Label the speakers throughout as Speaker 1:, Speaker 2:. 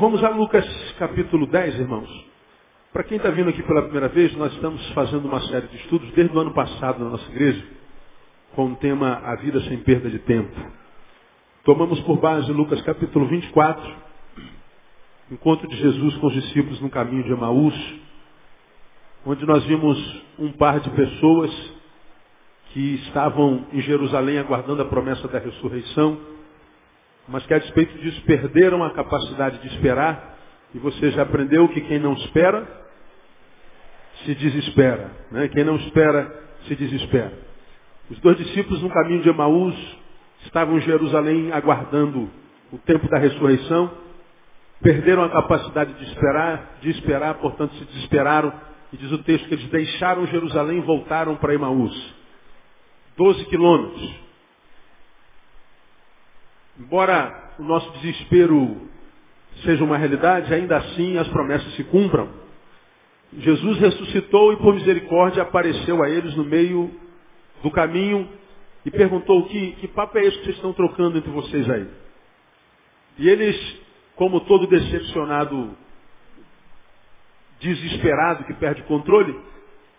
Speaker 1: Vamos a Lucas capítulo 10, irmãos. Para quem está vindo aqui pela primeira vez, nós estamos fazendo uma série de estudos desde o ano passado na nossa igreja, com o tema A Vida Sem Perda de Tempo. Tomamos por base Lucas capítulo 24, encontro de Jesus com os discípulos no caminho de Emaús, onde nós vimos um par de pessoas que estavam em Jerusalém aguardando a promessa da ressurreição mas que a despeito disso perderam a capacidade de esperar, e você já aprendeu que quem não espera, se desespera. Né? Quem não espera, se desespera. Os dois discípulos no caminho de Emaús estavam em Jerusalém aguardando o tempo da ressurreição, perderam a capacidade de esperar, de esperar, portanto se desesperaram, e diz o texto que eles deixaram Jerusalém e voltaram para Emaús. Doze quilômetros. Embora o nosso desespero seja uma realidade, ainda assim as promessas se cumpram. Jesus ressuscitou e por misericórdia apareceu a eles no meio do caminho e perguntou que, que papo é esse que vocês estão trocando entre vocês aí? E eles, como todo decepcionado, desesperado, que perde controle,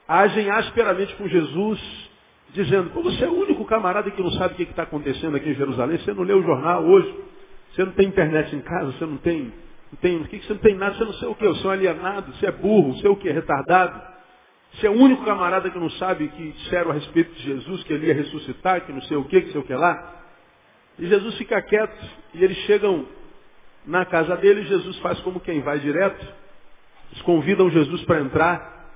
Speaker 1: agem asperamente com Jesus dizendo, Pô, você é o único camarada que não sabe o que está acontecendo aqui em Jerusalém, você não lê o jornal hoje, você não tem internet em casa, você não tem, não tem, o que, você não tem nada, você não sei o que, você é um alienado, você é burro, você é o que, retardado. Você é o único camarada que não sabe que disseram a respeito de Jesus, que ele ia ressuscitar, que não sei o que, que sei o que lá. E Jesus fica quieto, e eles chegam na casa dele, Jesus faz como quem vai direto. Eles convidam Jesus para entrar,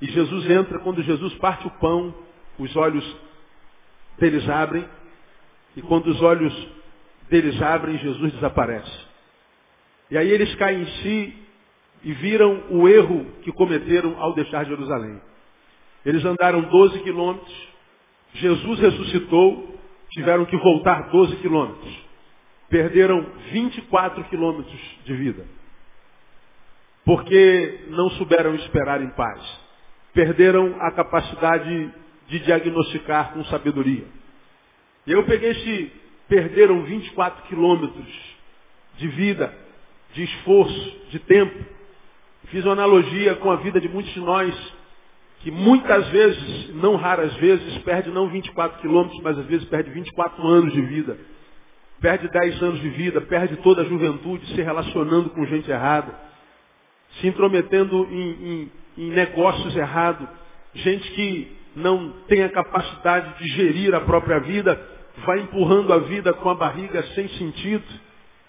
Speaker 1: e Jesus entra, quando Jesus parte o pão, os olhos deles abrem, e quando os olhos deles abrem, Jesus desaparece. E aí eles caem em si e viram o erro que cometeram ao deixar Jerusalém. Eles andaram 12 quilômetros, Jesus ressuscitou, tiveram que voltar 12 quilômetros. Perderam 24 quilômetros de vida. Porque não souberam esperar em paz. Perderam a capacidade de diagnosticar com sabedoria. E eu peguei esse, perderam 24 quilômetros de vida, de esforço, de tempo. Fiz uma analogia com a vida de muitos de nós, que muitas vezes, não raras vezes, perde não 24 quilômetros, mas às vezes perde 24 anos de vida. Perde 10 anos de vida, perde toda a juventude se relacionando com gente errada, se intrometendo em, em, em negócios errados. Gente que não tem a capacidade de gerir a própria vida, vai empurrando a vida com a barriga sem sentido,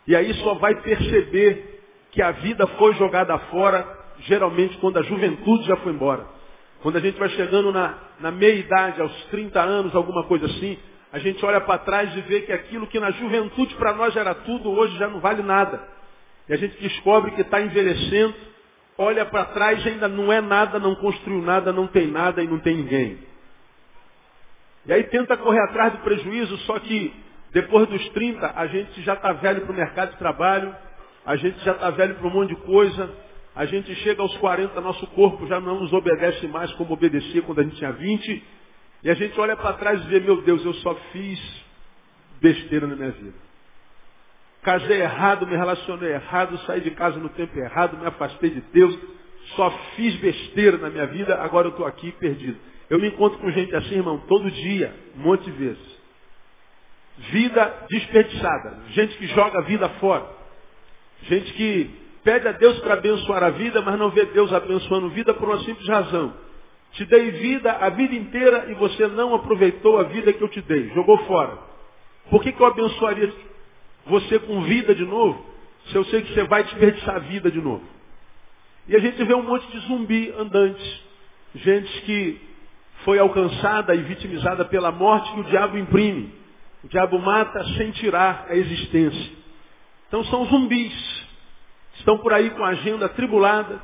Speaker 1: e aí só vai perceber que a vida foi jogada fora, geralmente quando a juventude já foi embora. Quando a gente vai chegando na, na meia-idade, aos 30 anos, alguma coisa assim, a gente olha para trás e vê que aquilo que na juventude para nós era tudo, hoje já não vale nada. E a gente descobre que está envelhecendo, olha para trás ainda não é nada, não construiu nada, não tem nada e não tem ninguém. E aí tenta correr atrás do prejuízo, só que depois dos 30 a gente já está velho para o mercado de trabalho, a gente já está velho para um monte de coisa, a gente chega aos 40, nosso corpo já não nos obedece mais como obedecia quando a gente tinha 20, e a gente olha para trás e vê, meu Deus, eu só fiz besteira na minha vida. Casei errado, me relacionei errado, saí de casa no tempo errado, me afastei de Deus, só fiz besteira na minha vida, agora eu estou aqui perdido. Eu me encontro com gente assim, irmão, todo dia, um monte de vezes. Vida desperdiçada, gente que joga a vida fora. Gente que pede a Deus para abençoar a vida, mas não vê Deus abençoando vida por uma simples razão. Te dei vida a vida inteira e você não aproveitou a vida que eu te dei, jogou fora. Por que, que eu abençoaria você com vida de novo, se eu sei que você vai desperdiçar vida de novo. E a gente vê um monte de zumbi andante, gente que foi alcançada e vitimizada pela morte que o diabo imprime. O diabo mata sem tirar a existência. Então são zumbis. Estão por aí com a agenda tribulada,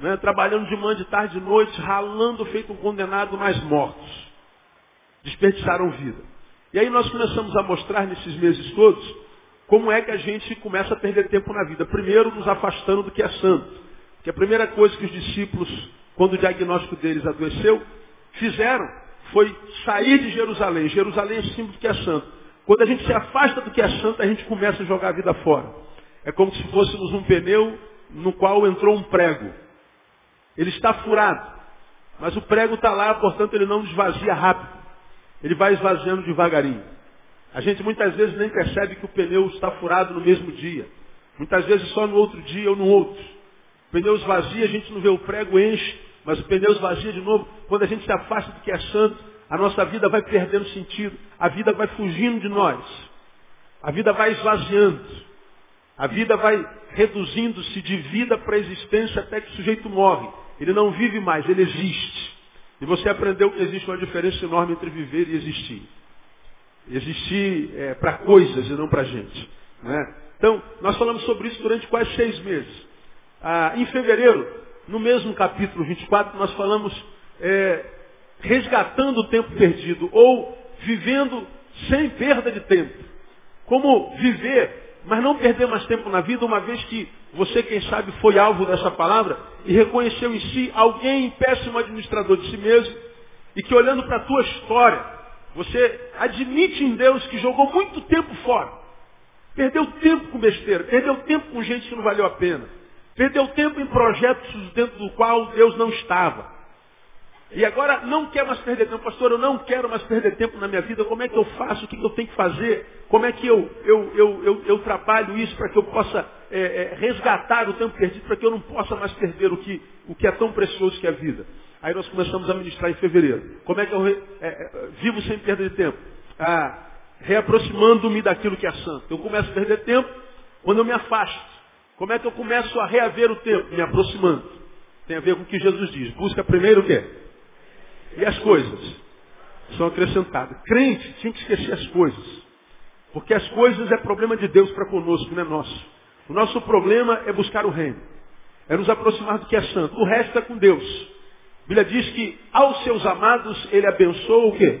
Speaker 1: né, trabalhando de manhã, de tarde, de noite, ralando feito um condenado, mas mortos. Desperdiçaram vida. E aí nós começamos a mostrar nesses meses todos como é que a gente começa a perder tempo na vida? Primeiro, nos afastando do que é santo. Que a primeira coisa que os discípulos, quando o diagnóstico deles adoeceu, fizeram foi sair de Jerusalém. Jerusalém é símbolo do que é santo. Quando a gente se afasta do que é santo, a gente começa a jogar a vida fora. é como se fôssemos um pneu no qual entrou um prego. Ele está furado, mas o prego está lá, portanto ele não esvazia rápido. Ele vai esvaziando devagarinho. A gente muitas vezes nem percebe que o pneu está furado no mesmo dia. Muitas vezes só no outro dia ou no outro. Pneu esvazia, a gente não vê o prego, enche, mas o pneu esvazia de novo. Quando a gente se afasta do que é santo, a nossa vida vai perdendo sentido. A vida vai fugindo de nós. A vida vai esvaziando. A vida vai reduzindo-se de vida para existência até que o sujeito morre. Ele não vive mais, ele existe. E você aprendeu que existe uma diferença enorme entre viver e existir. Existir é, para coisas e não para gente. Né? Então, nós falamos sobre isso durante quase seis meses. Ah, em fevereiro, no mesmo capítulo 24, nós falamos é, resgatando o tempo perdido, ou vivendo sem perda de tempo. Como viver, mas não perder mais tempo na vida, uma vez que você, quem sabe, foi alvo dessa palavra e reconheceu em si alguém péssimo administrador de si mesmo e que olhando para a tua história, você admite em Deus que jogou muito tempo fora. Perdeu tempo com besteira, perdeu tempo com gente que não valeu a pena. Perdeu tempo em projetos dentro do qual Deus não estava. E agora não quer mais perder tempo, pastor, eu não quero mais perder tempo na minha vida, como é que eu faço, o que eu tenho que fazer, como é que eu, eu, eu, eu, eu trabalho isso para que eu possa é, é, resgatar o tempo perdido, para que eu não possa mais perder o que, o que é tão precioso que é a vida. Aí nós começamos a ministrar em fevereiro. Como é que eu é, é, vivo sem perda de tempo? Ah, reaproximando-me daquilo que é santo. Eu começo a perder tempo quando eu me afasto. Como é que eu começo a reaver o tempo? Me aproximando. Tem a ver com o que Jesus diz. Busca primeiro o quê? E as coisas são acrescentadas. Crente tinha que esquecer as coisas. Porque as coisas é problema de Deus para conosco, não é nosso. O nosso problema é buscar o reino. É nos aproximar do que é santo. O resto é com Deus. A Bíblia diz que aos seus amados ele abençoa o quê?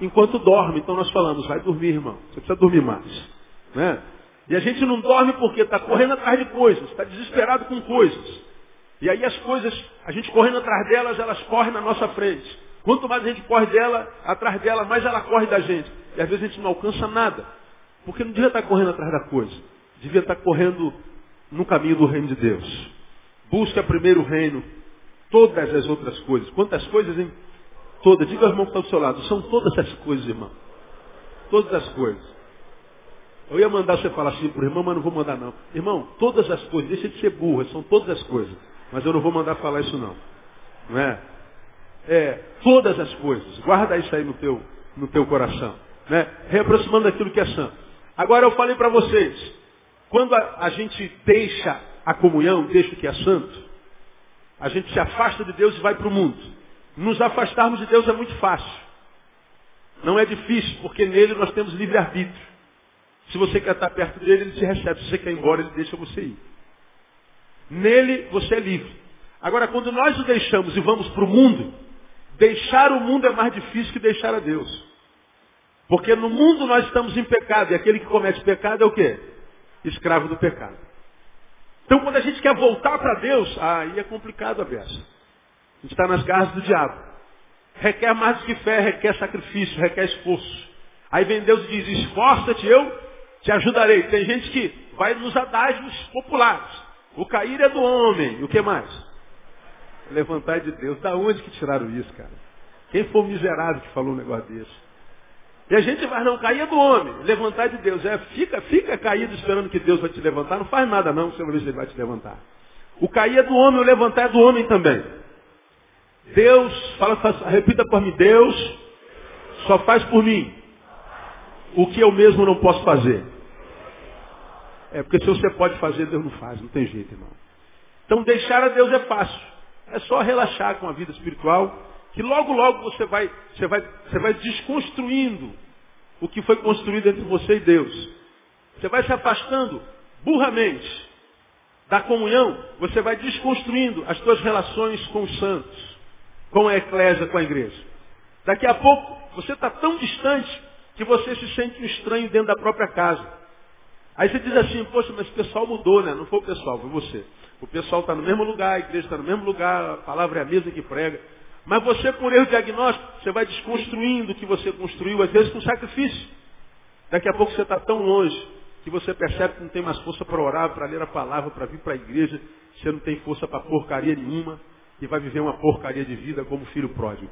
Speaker 1: Enquanto dorme. Então nós falamos, vai dormir, irmão. Você precisa dormir mais. Né? E a gente não dorme porque está correndo atrás de coisas, está desesperado com coisas. E aí as coisas, a gente correndo atrás delas, elas correm na nossa frente. Quanto mais a gente corre dela, atrás dela, mais ela corre da gente. E às vezes a gente não alcança nada. Porque não devia estar correndo atrás da coisa. Devia estar correndo no caminho do reino de Deus. Busca primeiro o reino, todas as outras coisas. Quantas coisas, hein? Todas. Diga ao irmão que está do seu lado. São todas as coisas, irmão. Todas as coisas. Eu ia mandar você falar assim para o irmão, mas não vou mandar não. Irmão, todas as coisas, deixa de ser burro, são todas as coisas. Mas eu não vou mandar falar isso não. Não é? É, todas as coisas. Guarda isso aí no teu, no teu coração. Né? Reaproximando daquilo que é santo. Agora eu falei para vocês, quando a, a gente deixa a comunhão, deixa o que é santo, a gente se afasta de Deus e vai para o mundo. Nos afastarmos de Deus é muito fácil. Não é difícil, porque nele nós temos livre-arbítrio. Se você quer estar perto dele, ele te recebe. Se você quer ir embora, ele deixa você ir. Nele você é livre. Agora, quando nós o deixamos e vamos para o mundo, deixar o mundo é mais difícil que deixar a Deus. Porque no mundo nós estamos em pecado, e aquele que comete pecado é o quê? Escravo do pecado. Então quando a gente quer voltar para Deus, aí é complicado a beça. A gente está nas garras do diabo. Requer mais do que fé, requer sacrifício, requer esforço. Aí vem Deus e diz, esforça-te, eu te ajudarei. Tem gente que vai nos adágios populares. O cair é do homem. O que mais? Levantar de Deus. Da onde que tiraram isso, cara? Quem foi o miserável que falou um negócio desse? E a gente vai, não, cair é do homem, levantar é de Deus. É, fica, fica caído esperando que Deus vai te levantar. Não faz nada não, você vai ver se ele vai te levantar. O cair é do homem, o levantar é do homem também. Deus, fala, repita por mim, Deus só faz por mim o que eu mesmo não posso fazer. É porque se você pode fazer, Deus não faz, não tem jeito, irmão. Então deixar a Deus é fácil. É só relaxar com a vida espiritual, que logo, logo você vai, você vai, você vai desconstruindo o que foi construído entre você e Deus. Você vai se afastando burramente da comunhão, você vai desconstruindo as suas relações com os santos, com a eclésia, com a igreja. Daqui a pouco, você está tão distante que você se sente um estranho dentro da própria casa. Aí você diz assim, poxa, mas o pessoal mudou, né? Não foi o pessoal, foi você. O pessoal está no mesmo lugar, a igreja está no mesmo lugar, a palavra é a mesma que prega. Mas você, por erro diagnóstico, você vai desconstruindo o que você construiu, às vezes com sacrifício. Daqui a pouco você está tão longe que você percebe que não tem mais força para orar, para ler a palavra, para vir para a igreja, você não tem força para porcaria nenhuma e vai viver uma porcaria de vida como filho pródigo.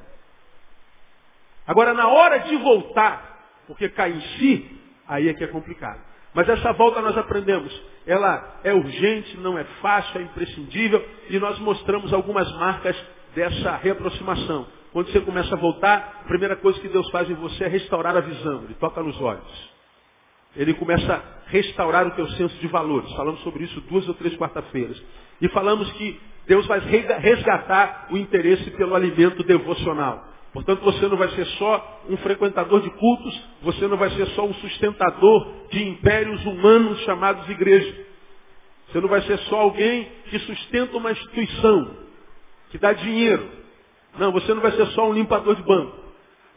Speaker 1: Agora, na hora de voltar, porque cai em si, aí é que é complicado. Mas essa volta nós aprendemos. Ela é urgente, não é fácil, é imprescindível, e nós mostramos algumas marcas dessa reaproximação. Quando você começa a voltar, a primeira coisa que Deus faz em você é restaurar a visão. Ele toca nos olhos. Ele começa a restaurar o teu senso de valores. Falamos sobre isso duas ou três quarta-feiras. E falamos que Deus vai resgatar o interesse pelo alimento devocional. Portanto, você não vai ser só um frequentador de cultos, você não vai ser só um sustentador de impérios humanos chamados igreja. Você não vai ser só alguém que sustenta uma instituição, que dá dinheiro. Não, você não vai ser só um limpador de banco.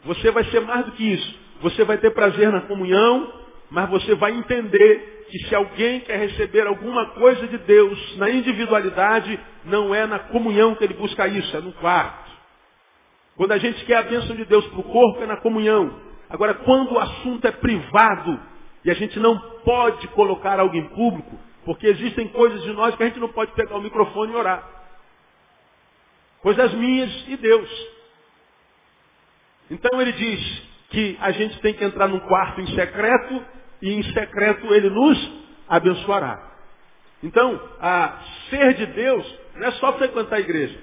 Speaker 1: Você vai ser mais do que isso. Você vai ter prazer na comunhão, mas você vai entender que se alguém quer receber alguma coisa de Deus na individualidade, não é na comunhão que ele busca isso, é no quarto. Quando a gente quer a bênção de Deus para o corpo, é na comunhão. Agora, quando o assunto é privado e a gente não pode colocar algo em público, porque existem coisas de nós que a gente não pode pegar o microfone e orar. Coisas minhas e Deus. Então ele diz que a gente tem que entrar num quarto em secreto e em secreto ele nos abençoará. Então, a ser de Deus não é só frequentar a igreja,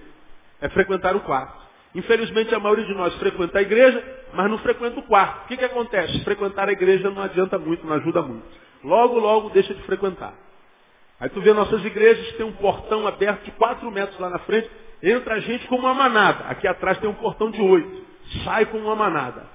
Speaker 1: é frequentar o quarto. Infelizmente a maioria de nós frequenta a igreja, mas não frequenta o quarto. O que, que acontece? Frequentar a igreja não adianta muito, não ajuda muito. Logo, logo deixa de frequentar. Aí tu vê nossas igrejas, tem um portão aberto de 4 metros lá na frente, entra a gente como uma manada. Aqui atrás tem um portão de 8. Sai como uma manada.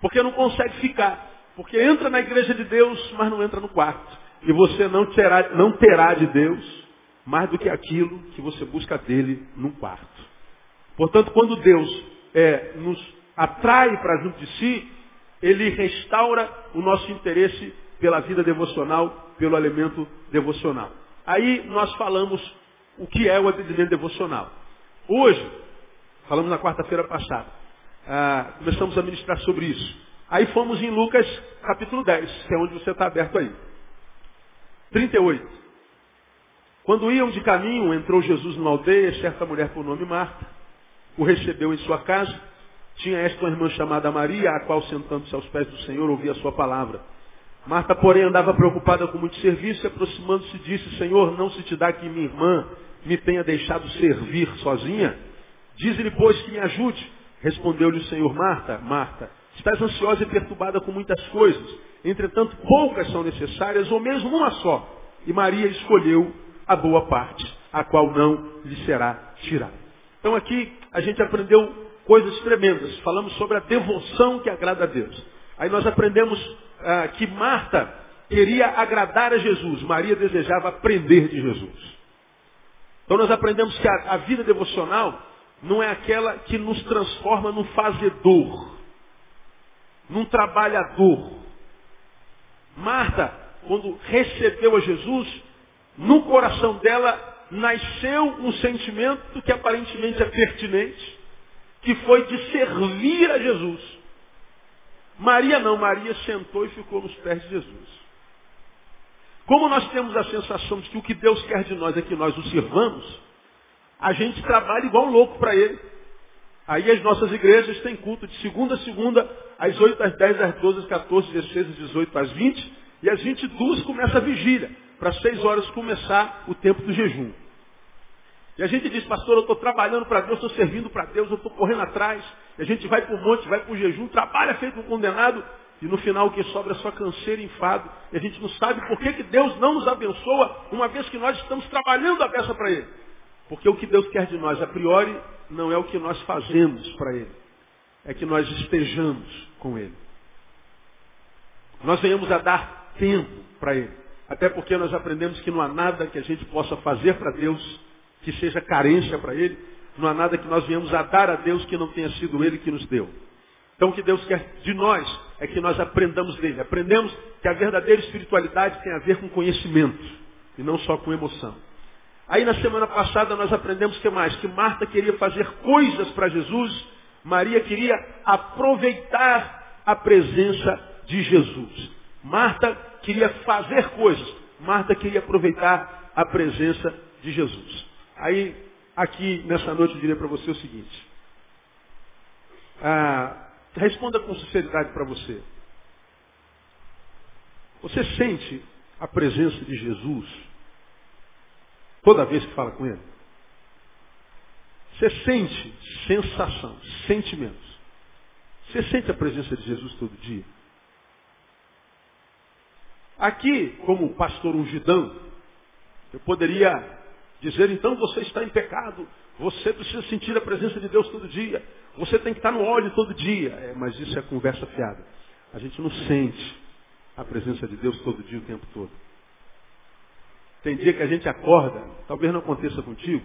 Speaker 1: Porque não consegue ficar. Porque entra na igreja de Deus, mas não entra no quarto. E você não terá, não terá de Deus mais do que aquilo que você busca dele no quarto. Portanto, quando Deus é, nos atrai para junto de si, ele restaura o nosso interesse pela vida devocional, pelo alimento devocional. Aí nós falamos o que é o alimento devocional. Hoje, falamos na quarta-feira passada, ah, começamos a ministrar sobre isso. Aí fomos em Lucas capítulo 10, que é onde você está aberto aí. 38. Quando iam de caminho, entrou Jesus numa aldeia, certa mulher por nome Marta, o recebeu em sua casa. Tinha esta uma irmã chamada Maria, a qual, sentando-se aos pés do Senhor, ouvia a sua palavra. Marta, porém, andava preocupada com muito serviço e, aproximando-se, disse, Senhor, não se te dá que minha irmã me tenha deixado servir sozinha? Diz-lhe, pois, que me ajude. Respondeu-lhe o Senhor, Marta, Marta, estás ansiosa e perturbada com muitas coisas. Entretanto, poucas são necessárias, ou mesmo uma só. E Maria escolheu a boa parte, a qual não lhe será tirada. Então aqui a gente aprendeu coisas tremendas. Falamos sobre a devoção que agrada a Deus. Aí nós aprendemos ah, que Marta queria agradar a Jesus. Maria desejava aprender de Jesus. Então nós aprendemos que a, a vida devocional não é aquela que nos transforma num fazedor, num trabalhador. Marta, quando recebeu a Jesus, no coração dela nasceu um sentimento que aparentemente é pertinente, que foi de servir a Jesus. Maria não, Maria sentou e ficou nos pés de Jesus. Como nós temos a sensação de que o que Deus quer de nós é que nós o sirvamos, a gente trabalha igual um louco para Ele. Aí as nossas igrejas têm culto de segunda a segunda, às 8, às 10, às 12, às 14, às 16, às 18, às 20, e às 22 começa a vigília, para 6 horas começar o tempo do jejum. E a gente diz, pastor, eu estou trabalhando para Deus, estou servindo para Deus, eu estou correndo atrás. E a gente vai para o monte, vai para o jejum, trabalha feito um condenado, e no final o que sobra é só canseiro e enfado. E a gente não sabe por que, que Deus não nos abençoa, uma vez que nós estamos trabalhando a peça para Ele. Porque o que Deus quer de nós, a priori, não é o que nós fazemos para Ele. É que nós estejamos com Ele. Nós venhamos a dar tempo para Ele. Até porque nós aprendemos que não há nada que a gente possa fazer para Deus que seja carência para Ele. Não há nada que nós viemos a dar a Deus que não tenha sido Ele que nos deu. Então o que Deus quer de nós é que nós aprendamos dele. Aprendemos que a verdadeira espiritualidade tem a ver com conhecimento e não só com emoção. Aí na semana passada nós aprendemos que mais? Que Marta queria fazer coisas para Jesus, Maria queria aproveitar a presença de Jesus. Marta queria fazer coisas. Marta queria aproveitar a presença de Jesus. Aí, aqui nessa noite eu diria para você o seguinte. Ah, responda com sinceridade para você. Você sente a presença de Jesus toda vez que fala com ele? Você sente sensação, sentimentos. Você sente a presença de Jesus todo dia? Aqui, como pastor ungidão, eu poderia dizer, então você está em pecado, você precisa sentir a presença de Deus todo dia, você tem que estar no óleo todo dia. É, mas isso é conversa fiada. A gente não sente a presença de Deus todo dia, o tempo todo. Tem dia que a gente acorda, talvez não aconteça contigo,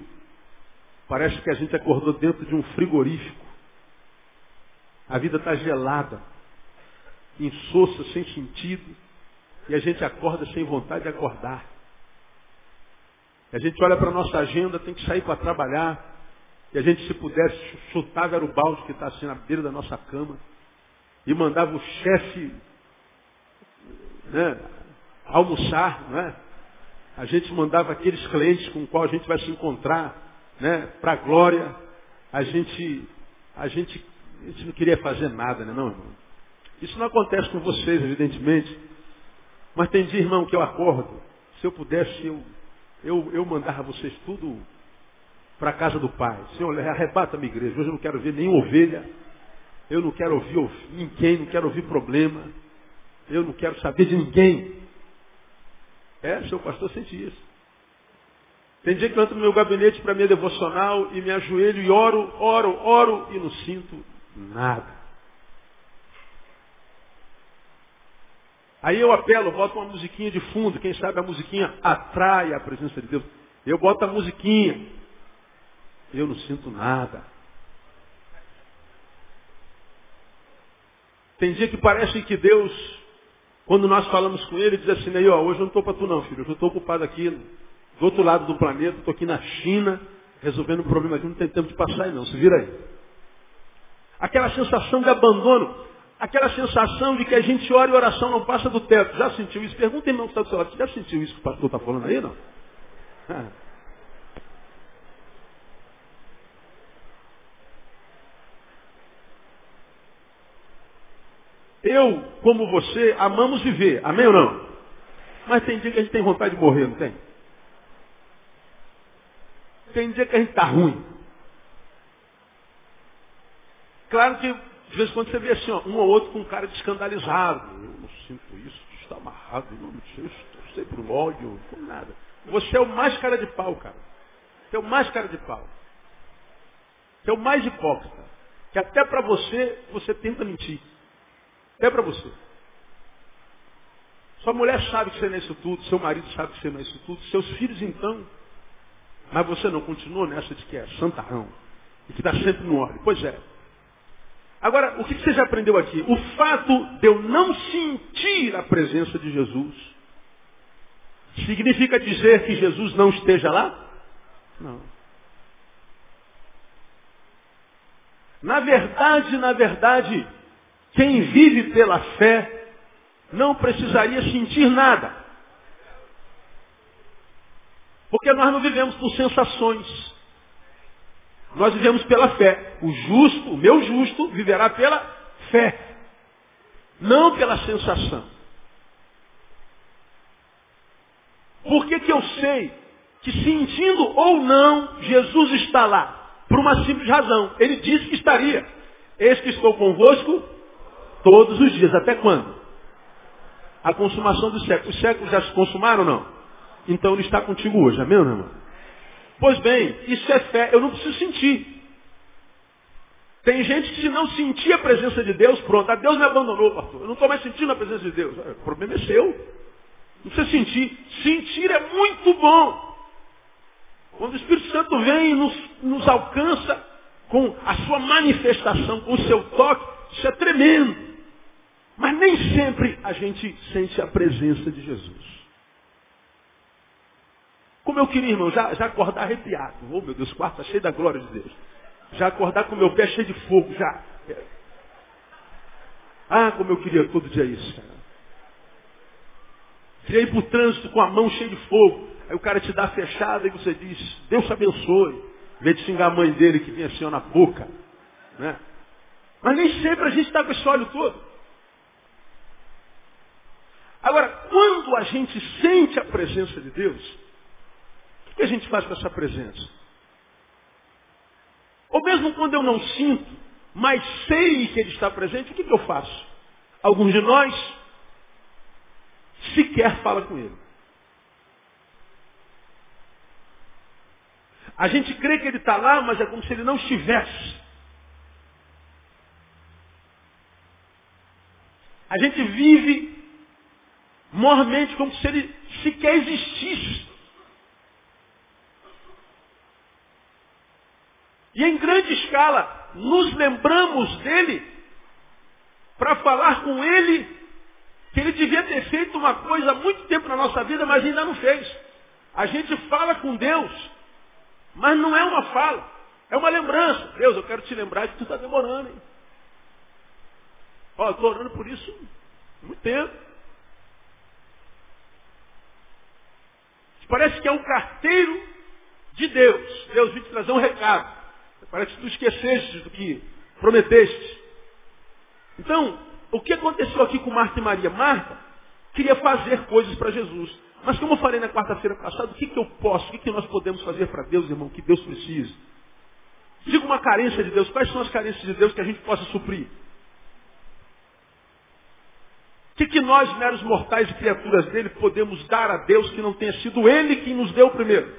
Speaker 1: parece que a gente acordou dentro de um frigorífico. A vida está gelada, insossa, sem sentido, e a gente acorda sem vontade de acordar. A gente olha para a nossa agenda, tem que sair para trabalhar, e a gente, se pudesse, chutava era o balde que está assim na beira da nossa cama, e mandava o chefe né, almoçar, né? A gente mandava aqueles clientes com os quais a gente vai se encontrar, né, para a glória. A gente, a gente, a gente não queria fazer nada, né, não, irmão? Isso não acontece com vocês, evidentemente. Mas tem dia, irmão, que eu acordo. Se eu pudesse, eu, eu, eu mandava vocês tudo para a casa do Pai. Senhor, arrebata minha igreja. Hoje eu não quero ver nenhuma ovelha. Eu não quero ouvir ninguém, não quero ouvir problema. Eu não quero saber de ninguém. É, seu pastor sente isso. Tem dia que eu entro no meu gabinete para minha devocional e me ajoelho e oro, oro, oro e não sinto nada. Aí eu apelo, boto uma musiquinha de fundo, quem sabe a musiquinha atrai a presença de Deus. Eu boto a musiquinha, eu não sinto nada. Tem dia que parece que Deus quando nós falamos com ele, diz assim, aí, ó, hoje eu não estou para tu não, filho, eu estou ocupado aqui do outro lado do planeta, estou aqui na China, resolvendo um problema aqui, não tem tempo de passar aí não, se vira aí. Aquela sensação de abandono, aquela sensação de que a gente ora e a oração não passa do teto. Já sentiu isso? Pergunta irmão que está do seu lado, já sentiu isso que o pastor está falando aí, não? Eu, como você, amamos viver. Amém ou não? Mas tem dia que a gente tem vontade de morrer, não tem? Tem dia que a gente está ruim. Claro que, de vez em quando, você vê assim, ó, um ou outro com um cara de escandalizado. Eu não sinto isso, está amarrado de Jesus, estou sempre ódio, com nada. Você é o mais cara de pau, cara. Você é o mais cara de pau. Você é o mais hipócrita. Que até para você, você tenta mentir. É para você. Sua mulher sabe que você não é isso tudo, seu marido sabe que você não é isso tudo, seus filhos então. Mas você não continua nessa de que é santarrão e que está sempre no óleo. Pois é. Agora, o que você já aprendeu aqui? O fato de eu não sentir a presença de Jesus significa dizer que Jesus não esteja lá? Não. Na verdade, na verdade, quem vive pela fé não precisaria sentir nada. Porque nós não vivemos por sensações. Nós vivemos pela fé. O justo, o meu justo, viverá pela fé. Não pela sensação. Por que, que eu sei que sentindo ou não, Jesus está lá? Por uma simples razão. Ele disse que estaria. Eis que estou convosco Todos os dias. Até quando? A consumação dos séculos. Os séculos já se consumaram ou não? Então ele está contigo hoje. Amém, irmão? Pois bem, isso é fé. Eu não preciso sentir. Tem gente que se não sentir a presença de Deus, pronto. Ah, Deus me abandonou, pastor. Eu não estou mais sentindo a presença de Deus. O problema é seu. Não precisa sentir. Sentir é muito bom. Quando o Espírito Santo vem e nos, nos alcança com a sua manifestação, com o seu toque, isso é tremendo. Mas nem sempre a gente sente a presença de Jesus. Como eu queria, irmão, já, já acordar arrepiado. Oh, meu Deus, quarta cheio da glória de Deus. Já acordar com meu pé cheio de fogo, já. Ah, como eu queria todo dia isso, cara. Ir para o trânsito com a mão cheia de fogo. Aí o cara te dá fechada e você diz, Deus te abençoe. Em vez de xingar a mãe dele que vinha assim ó, na boca. Né? Mas nem sempre a gente está com esse óleo todo. Agora, quando a gente sente a presença de Deus, o que a gente faz com essa presença? Ou mesmo quando eu não sinto, mas sei que Ele está presente, o que, que eu faço? Alguns de nós sequer fala com Ele. A gente crê que Ele está lá, mas é como se Ele não estivesse. A gente vive mormente como se Ele sequer existisse. E em grande escala, nos lembramos dele para falar com ele que ele devia ter feito uma coisa há muito tempo na nossa vida, mas ainda não fez. A gente fala com Deus, mas não é uma fala, é uma lembrança. Deus, eu quero te lembrar que tu está demorando, hein? Ó, estou orando por isso há muito tempo. Parece que é um carteiro de Deus. Deus vem te trazer um recado. Parece que tu esqueceste do que prometeste. Então, o que aconteceu aqui com Marta e Maria? Marta queria fazer coisas para Jesus. Mas como eu falei na quarta-feira passada, o que, que eu posso, o que, que nós podemos fazer para Deus, irmão, que Deus precisa? Diga uma carência de Deus. Quais são as carências de Deus que a gente possa suprir? O que, que nós, meros mortais e criaturas dele, podemos dar a Deus que não tenha sido Ele quem nos deu primeiro?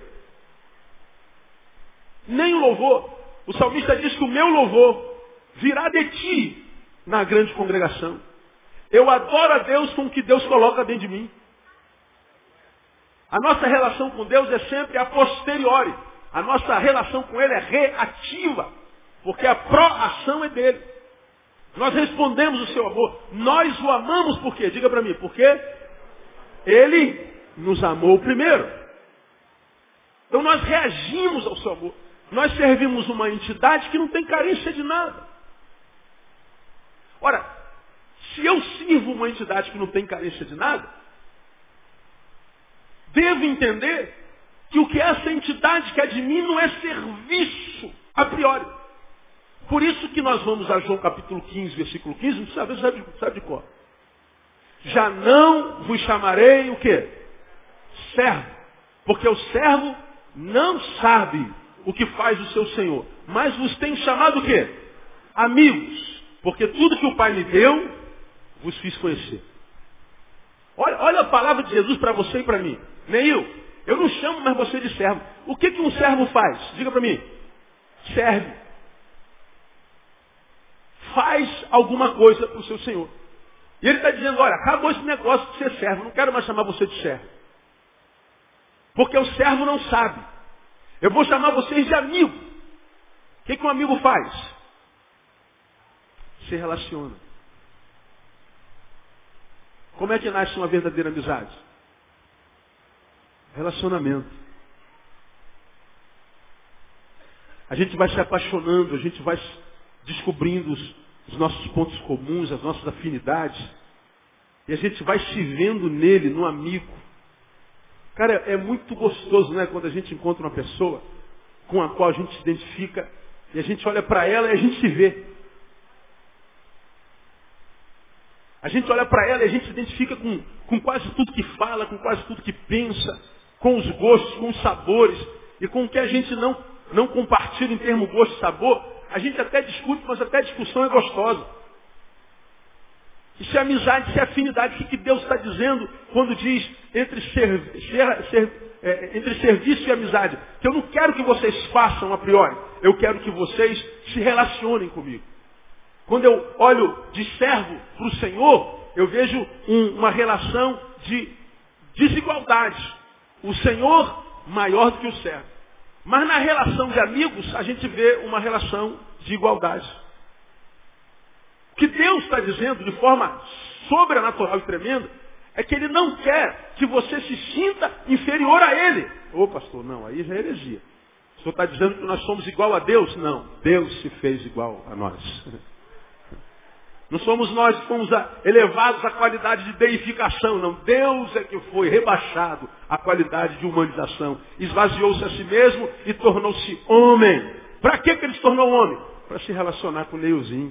Speaker 1: Nem o louvor. O salmista diz que o meu louvor virá de ti na grande congregação. Eu adoro a Deus com o que Deus coloca dentro de mim. A nossa relação com Deus é sempre a posteriori. A nossa relação com Ele é reativa. Porque a pró-ação é dele. Nós respondemos o seu amor. Nós o amamos por quê? Diga para mim, porque Ele nos amou primeiro. Então nós reagimos ao seu amor. Nós servimos uma entidade que não tem carência de nada. Ora, se eu sirvo uma entidade que não tem carência de nada, devo entender que o que essa entidade quer de mim não é serviço a priori. Por isso que nós vamos a João capítulo 15, versículo 15, não sabe, sabe, sabe de qual. Já não vos chamarei o quê? Servo. Porque o servo não sabe o que faz o seu Senhor. Mas vos tenho chamado o quê? Amigos. Porque tudo que o Pai me deu, vos fiz conhecer. Olha, olha a palavra de Jesus para você e para mim. Neil, eu não chamo mais você de servo. O que, que um servo faz? Diga para mim. Serve. Faz alguma coisa para o seu Senhor. E ele está dizendo, olha, acabou esse negócio de ser servo. Não quero mais chamar você de servo. Porque o servo não sabe. Eu vou chamar vocês de amigo. O que, que um amigo faz? Se relaciona. Como é que nasce uma verdadeira amizade? Relacionamento. A gente vai se apaixonando, a gente vai descobrindo os, os nossos pontos comuns, as nossas afinidades. E a gente vai se vendo nele, no amigo. Cara, é muito gostoso, né? Quando a gente encontra uma pessoa com a qual a gente se identifica e a gente olha para ela e a gente se vê. A gente olha para ela e a gente se identifica com, com quase tudo que fala, com quase tudo que pensa, com os gostos, com os sabores e com o que a gente não, não compartilha em termos gosto e sabor. A gente até discute, mas até a discussão é gostosa. Isso é amizade, isso é afinidade. O que, Deus está dizendo quando diz entre, ser, ser, ser, é, entre serviço e amizade? Que eu não quero que vocês façam a priori. Eu quero que vocês se relacionem comigo. Quando eu olho de servo para o Senhor, eu vejo um, uma relação de desigualdade. O Senhor maior do que o servo. Mas na relação de amigos, a gente vê uma relação de igualdade que Deus está dizendo de forma sobrenatural e tremenda é que Ele não quer que você se sinta inferior a Ele. Ô pastor, não, aí já é heresia. O senhor está dizendo que nós somos igual a Deus? Não, Deus se fez igual a nós. Não somos nós que fomos elevados à qualidade de deificação, não. Deus é que foi rebaixado à qualidade de humanização. Esvaziou-se a si mesmo e tornou-se homem. Para que, que ele se tornou homem? Para se relacionar com o.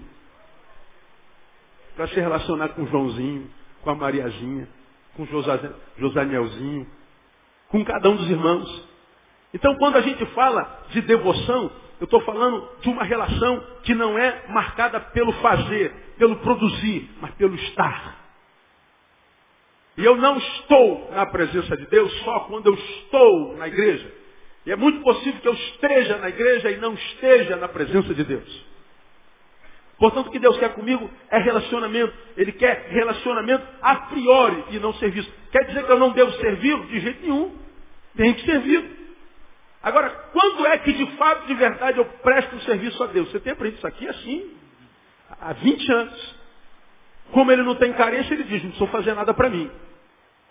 Speaker 1: Para se relacionar com Joãozinho, com a Mariazinha, com Josanielzinho, com cada um dos irmãos. Então, quando a gente fala de devoção, eu estou falando de uma relação que não é marcada pelo fazer, pelo produzir, mas pelo estar. E eu não estou na presença de Deus só quando eu estou na igreja. E é muito possível que eu esteja na igreja e não esteja na presença de Deus. Portanto, o que Deus quer comigo é relacionamento. Ele quer relacionamento a priori e não serviço. Quer dizer que eu não devo servir? De jeito nenhum. Tem que servir. Agora, quando é que de fato, de verdade, eu presto um serviço a Deus? Você tem aprendido isso aqui assim, há 20 anos. Como ele não tem carência, ele diz, não preciso fazer nada para mim.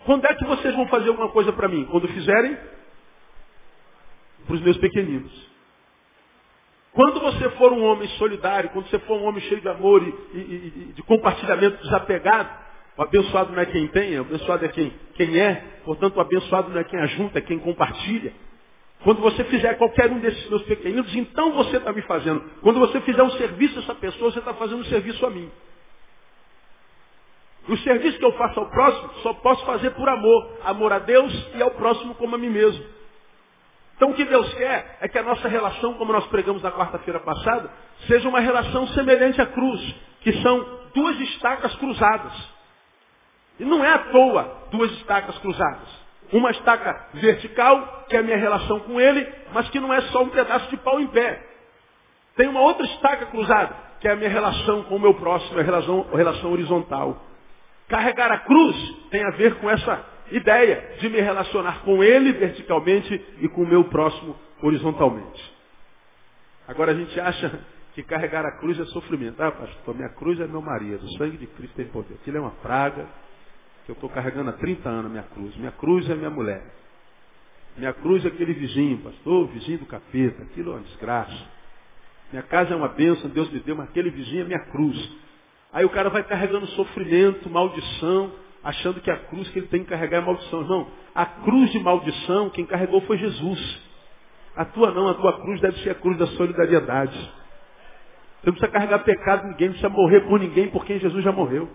Speaker 1: Quando é que vocês vão fazer alguma coisa para mim? Quando fizerem, para os meus pequeninos. Quando você for um homem solidário, quando você for um homem cheio de amor e, e, e de compartilhamento desapegado, o abençoado não é quem tem, o abençoado é quem, quem é, portanto o abençoado não é quem ajunta, é quem compartilha. Quando você fizer qualquer um desses meus pequeninos, então você está me fazendo. Quando você fizer um serviço a essa pessoa, você está fazendo um serviço a mim. O serviço que eu faço ao próximo, só posso fazer por amor. Amor a Deus e ao próximo como a mim mesmo. Então o que Deus quer é que a nossa relação, como nós pregamos na quarta-feira passada, seja uma relação semelhante à cruz, que são duas estacas cruzadas. E não é à toa duas estacas cruzadas. Uma estaca vertical, que é a minha relação com ele, mas que não é só um pedaço de pau em pé. Tem uma outra estaca cruzada, que é a minha relação com o meu próximo, a relação, a relação horizontal. Carregar a cruz tem a ver com essa ideia de me relacionar com ele verticalmente e com o meu próximo horizontalmente. Agora a gente acha que carregar a cruz é sofrimento. Ah, pastor, minha cruz é meu marido, o sangue de Cristo tem poder. Aquilo é uma praga, que eu estou carregando há 30 anos minha cruz. Minha cruz é minha mulher. Minha cruz é aquele vizinho, pastor, vizinho do capeta. Aquilo é uma desgraça. Minha casa é uma bênção, Deus me deu, mas aquele vizinho é minha cruz. Aí o cara vai carregando sofrimento, maldição, achando que a cruz que ele tem que carregar é maldição. Irmão, a cruz de maldição, quem carregou foi Jesus. A tua não, a tua cruz deve ser a cruz da solidariedade. Você não precisa carregar pecado de ninguém, não precisa morrer por ninguém, por quem Jesus já morreu.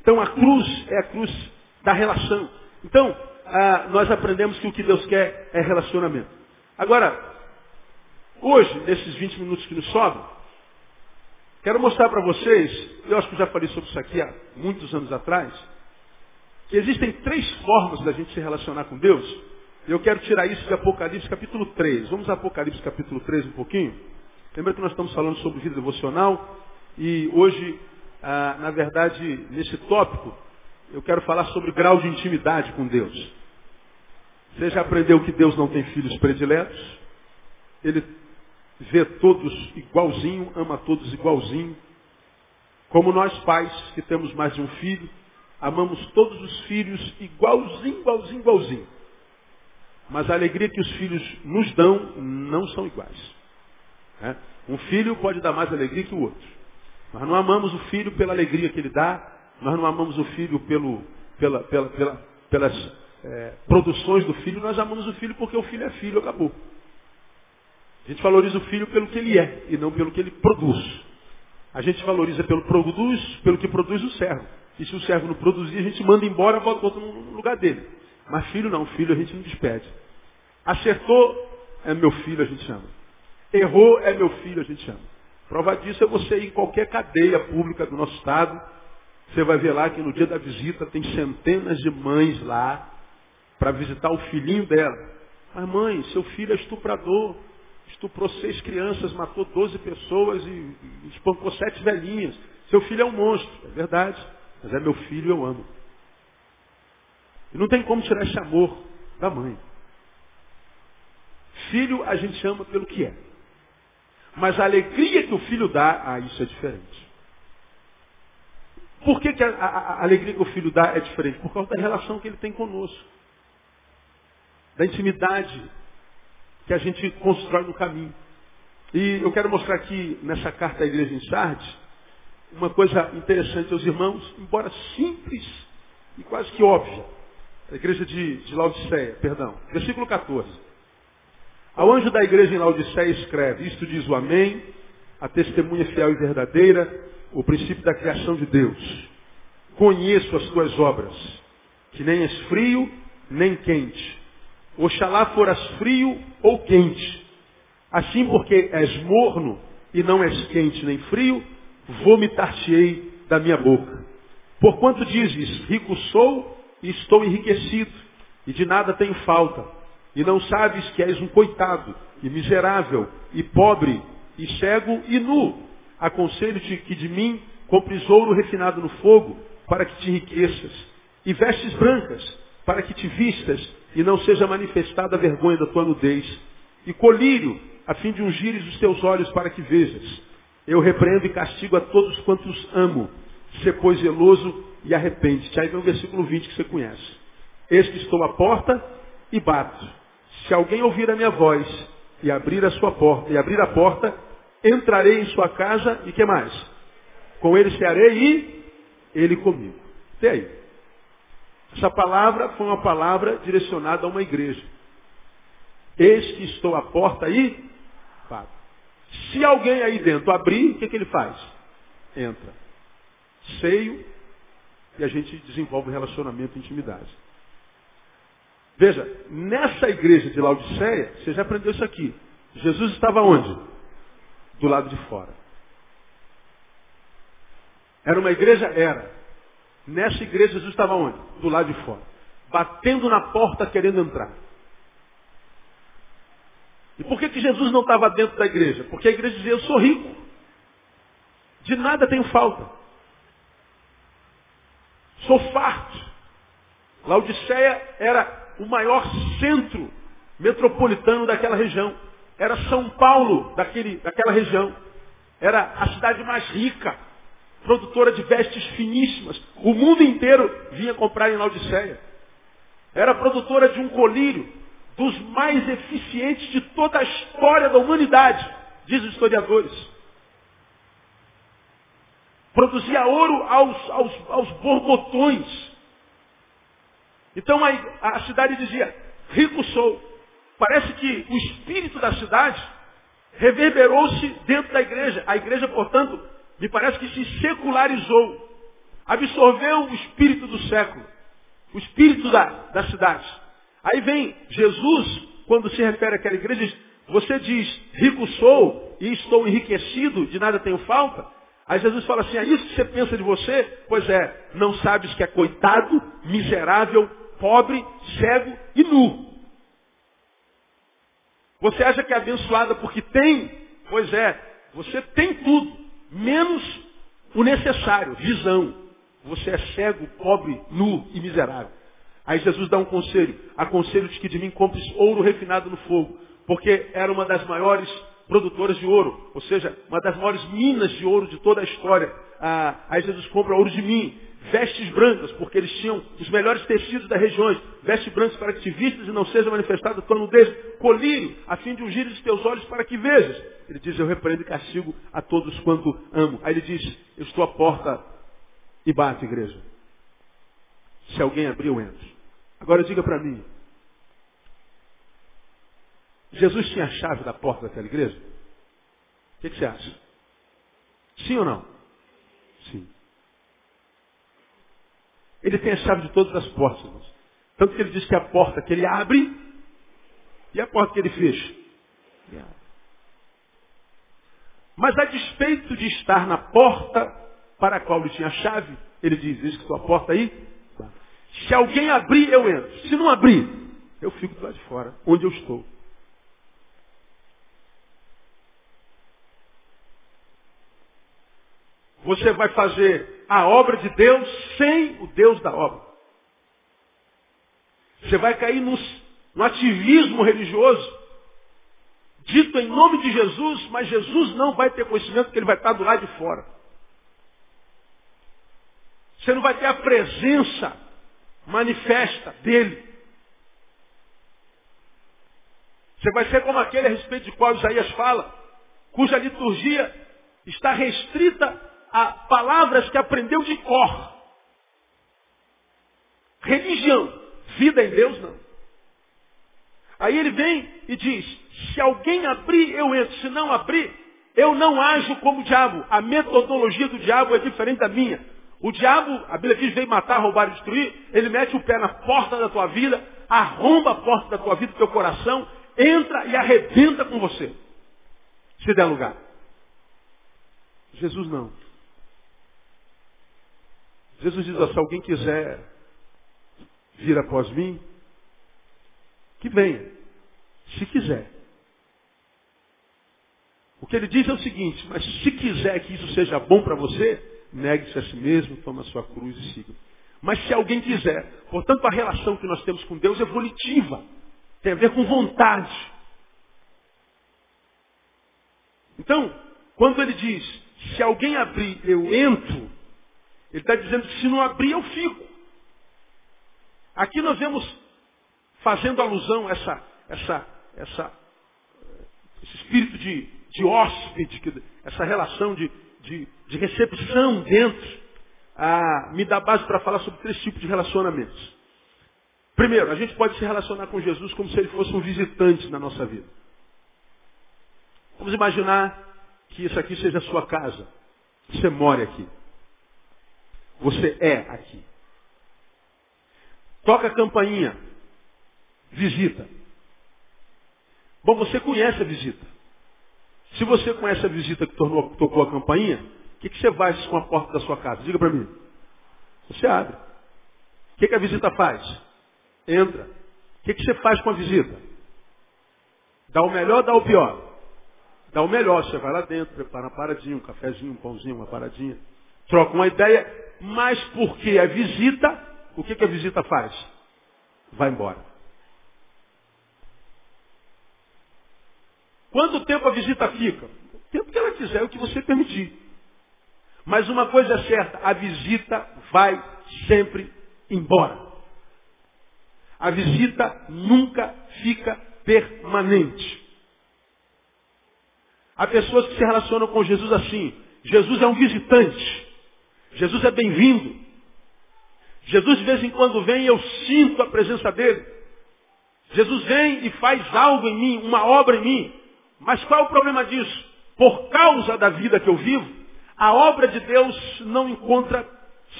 Speaker 1: Então a cruz é a cruz da relação. Então, ah, nós aprendemos que o que Deus quer é relacionamento. Agora, hoje, nesses 20 minutos que nos sobram, quero mostrar para vocês, eu acho que já falei sobre isso aqui há muitos anos atrás, que existem três formas da gente se relacionar com Deus. Eu quero tirar isso de Apocalipse capítulo 3. Vamos a Apocalipse capítulo 3 um pouquinho? Lembra que nós estamos falando sobre vida devocional e hoje ah, na verdade, nesse tópico, eu quero falar sobre grau de intimidade com Deus. Você já aprendeu que Deus não tem filhos prediletos? Ele vê todos igualzinho, ama todos igualzinho. Como nós pais, que temos mais de um filho, amamos todos os filhos igualzinho, igualzinho, igualzinho. Mas a alegria que os filhos nos dão não são iguais. Né? Um filho pode dar mais alegria que o outro. Nós não amamos o filho pela alegria que ele dá, nós não amamos o filho pelo, pela, pela, pela, pelas é, produções do filho, nós amamos o filho porque o filho é filho, acabou. A gente valoriza o filho pelo que ele é e não pelo que ele produz. A gente valoriza pelo produz, pelo que produz o servo. E se o servo não produzir, a gente manda embora, bota outro no lugar dele. Mas filho não, filho a gente não despede. Acertou, é meu filho, a gente chama. Errou, é meu filho, a gente chama. Prova disso é você ir em qualquer cadeia pública do nosso estado. Você vai ver lá que no dia da visita tem centenas de mães lá para visitar o filhinho dela. Mas mãe, seu filho é estuprador. Estuprou seis crianças, matou doze pessoas e espancou sete velhinhas. Seu filho é um monstro. É verdade. Mas é meu filho, eu amo. E não tem como tirar esse amor da mãe. Filho a gente chama pelo que é. Mas a alegria que o filho dá, ah, isso é diferente. Por que, que a, a, a, alegria que o filho dá é diferente? Por causa da relação que ele tem conosco. Da intimidade que a gente constrói no caminho. E eu quero mostrar aqui nessa carta à igreja em Sardes, uma coisa interessante aos irmãos, embora simples e quase que óbvia. A igreja de, de Laodiceia, perdão. Versículo 14. Ao anjo da igreja em Laodiceia escreve, isto diz o Amém, a testemunha fiel e verdadeira, o princípio da criação de Deus. Conheço as tuas obras, que nem és frio, nem quente. Oxalá foras frio ou quente. Assim porque és morno e não és quente nem frio, vomitar-te-ei da minha boca. Porquanto dizes, rico sou e estou enriquecido, e de nada tenho falta, e não sabes que és um coitado, e miserável, e pobre, e cego e nu. Aconselho-te que de mim compres ouro refinado no fogo, para que te enriqueças, e vestes brancas, para que te vistas, e não seja manifestada a vergonha da tua nudez, e colírio, a fim de ungires os teus olhos para que vejas. Eu repreendo e castigo a todos quantos amo. Se pois zeloso e arrepende-te. Aí vem o versículo 20 que você conhece. Eis que estou à porta e bato. Se alguém ouvir a minha voz e abrir a sua porta, e abrir a porta, entrarei em sua casa e que mais? Com ele cearei e ele comigo. Até aí. Essa palavra foi uma palavra direcionada a uma igreja. Eis que estou à porta e bato. Se alguém aí dentro abrir, o que, que ele faz? Entra. Seio e a gente desenvolve um relacionamento, intimidade. Veja, nessa igreja de Laodiceia, você já aprendeu isso aqui. Jesus estava onde? Do lado de fora. Era uma igreja? Era. Nessa igreja Jesus estava onde? Do lado de fora. Batendo na porta querendo entrar. E por que, que Jesus não estava dentro da igreja? Porque a igreja dizia, eu sou rico. De nada tenho falta. Sou farto. Laodiceia era o maior centro metropolitano daquela região. Era São Paulo daquele, daquela região. Era a cidade mais rica, produtora de vestes finíssimas. O mundo inteiro vinha comprar em Laodiceia. Era produtora de um colírio dos mais eficientes de toda a história da humanidade, diz os historiadores. Produzia ouro aos, aos, aos borbotões. Então a, a cidade dizia, rico sou. Parece que o espírito da cidade reverberou-se dentro da igreja. A igreja, portanto, me parece que se secularizou. Absorveu o espírito do século. O espírito da, da cidade. Aí vem Jesus, quando se refere àquela igreja, diz, você diz, rico sou e estou enriquecido, de nada tenho falta. Aí Jesus fala assim, é isso que você pensa de você? Pois é, não sabes que é coitado, miserável, pobre, cego e nu. Você acha que é abençoada porque tem? Pois é, você tem tudo, menos o necessário, visão. Você é cego, pobre, nu e miserável. Aí Jesus dá um conselho. Aconselho-te que de mim compres ouro refinado no fogo. Porque era uma das maiores produtoras de ouro. Ou seja, uma das maiores minas de ouro de toda a história. Ah, aí Jesus compra ouro de mim. Vestes brancas, porque eles tinham os melhores tecidos das regiões. Vestes brancas para que te vistas e não seja manifestada tua nudez. Colírio, a fim de ungir os teus olhos para que vejas. Ele diz, eu repreendo e castigo a todos quanto amo. Aí ele diz, eu estou à porta e bate, igreja. Se alguém abrir, eu entro. Agora diga para mim. Jesus tinha a chave da porta daquela igreja? O que, que, você acha? Sim ou não? Sim. Ele tem a chave de todas as portas, irmãos. Tanto que ele diz que a porta que ele abre e a porta que ele fecha. Mas a despeito de estar na porta para a qual ele tinha chave, ele diz, diz que sua porta aí se alguém abrir, eu entro. Se não abrir, eu fico do lado de fora, onde eu estou. Você vai fazer a obra de Deus sem o Deus da obra. Você vai cair no, no ativismo religioso, dito em nome de Jesus, mas Jesus não vai ter conhecimento que ele vai estar do lado de fora. Você não vai ter a presença manifesta dele. Você vai ser como aquele a respeito de qual Isaías fala, cuja liturgia está restrita a palavras que aprendeu de cor. Religião. Vida em Deus, não. Aí ele vem e diz, se alguém abrir, eu entro. Se não abrir, eu não ajo como o diabo. A metodologia do diabo é diferente da minha. O diabo, a Bíblia diz, veio matar, roubar e destruir. Ele mete o pé na porta da tua vida, arromba a porta da tua vida, do teu coração, entra e arrebenta com você. Se der lugar. Jesus não. Jesus diz, se alguém quiser vir após mim, que venha, se quiser. O que ele diz é o seguinte, mas se quiser que isso seja bom para você, negue-se a si mesmo, toma a sua cruz e siga. Mas se alguém quiser, portanto a relação que nós temos com Deus é volitiva, tem a ver com vontade. Então, quando ele diz, se alguém abrir, eu entro, ele está dizendo que se não abrir, eu fico. Aqui nós vemos, fazendo alusão a essa, essa, essa, esse espírito de, de hóspede, essa relação de, de, de recepção dentro, ah, me dá base para falar sobre três tipos de relacionamentos. Primeiro, a gente pode se relacionar com Jesus como se ele fosse um visitante na nossa vida. Vamos imaginar que isso aqui seja a sua casa. Você mora aqui. Você é aqui. Toca a campainha. Visita. Bom, você conhece a visita. Se você conhece a visita que tornou, tocou a campainha, o que, que, você faz com a porta da sua casa? Diga para mim. Você abre. O que, que, a visita faz? Entra. O que, que você faz com a visita? Dá o melhor, dá o pior. Dá o melhor, você vai lá dentro, prepara uma paradinha, um cafezinho, um pãozinho, uma paradinha. Troca uma ideia, mas porque a visita, o que, que a visita faz? Vai embora. Quanto tempo a visita fica? O tempo que ela quiser, o que você permitir. Mas uma coisa é certa, a visita vai sempre embora. A visita nunca fica permanente. Há pessoas que se relacionam com Jesus assim. Jesus é um visitante. Jesus é bem-vindo. Jesus de vez em quando vem e eu sinto a presença dele. Jesus vem e faz algo em mim, uma obra em mim. Mas qual é o problema disso? Por causa da vida que eu vivo, a obra de Deus não encontra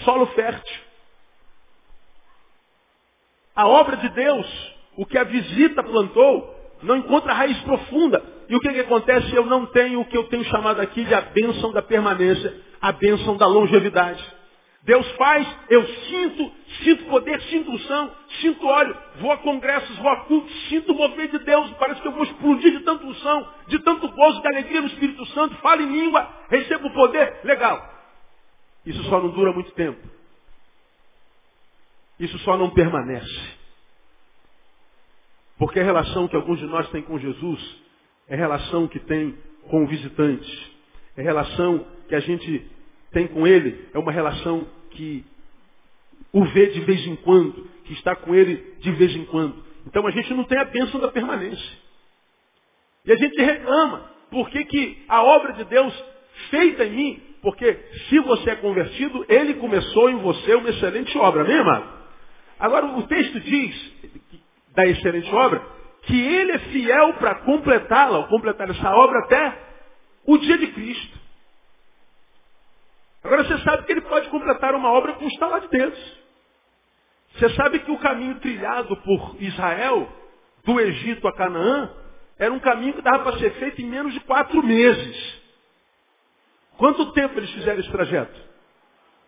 Speaker 1: solo fértil. A obra de Deus, o que a visita plantou, não encontra raiz profunda. E o que, que acontece? Eu não tenho o que eu tenho chamado aqui de a bênção da permanência, a bênção da longevidade. Deus faz, eu sinto, sinto poder, sinto unção, sinto óleo, vou a congressos, vou a cultos, sinto o mover de Deus, parece que eu vou explodir de tanta unção, de tanto gozo, de alegria no Espírito Santo, falo em língua, recebo poder, legal. Isso só não dura muito tempo. Isso só não permanece. Porque a relação que alguns de nós têm com Jesus é a relação que tem com o visitante. É relação que a gente tem com ele, é uma relação que o vê de vez em quando, que está com ele de vez em quando. Então a gente não tem a bênção da permanência. E a gente reclama. Por que, que a obra de Deus feita em mim? Porque se você é convertido, ele começou em você uma excelente obra, amém, amado? Agora o texto diz da excelente obra, que ele é fiel para completá-la, ou completar essa obra até o dia de Cristo. Agora você sabe que ele pode completar uma obra com o estalar de dedos. Você sabe que o caminho trilhado por Israel, do Egito a Canaã, era um caminho que dava para ser feito em menos de quatro meses. Quanto tempo eles fizeram esse trajeto?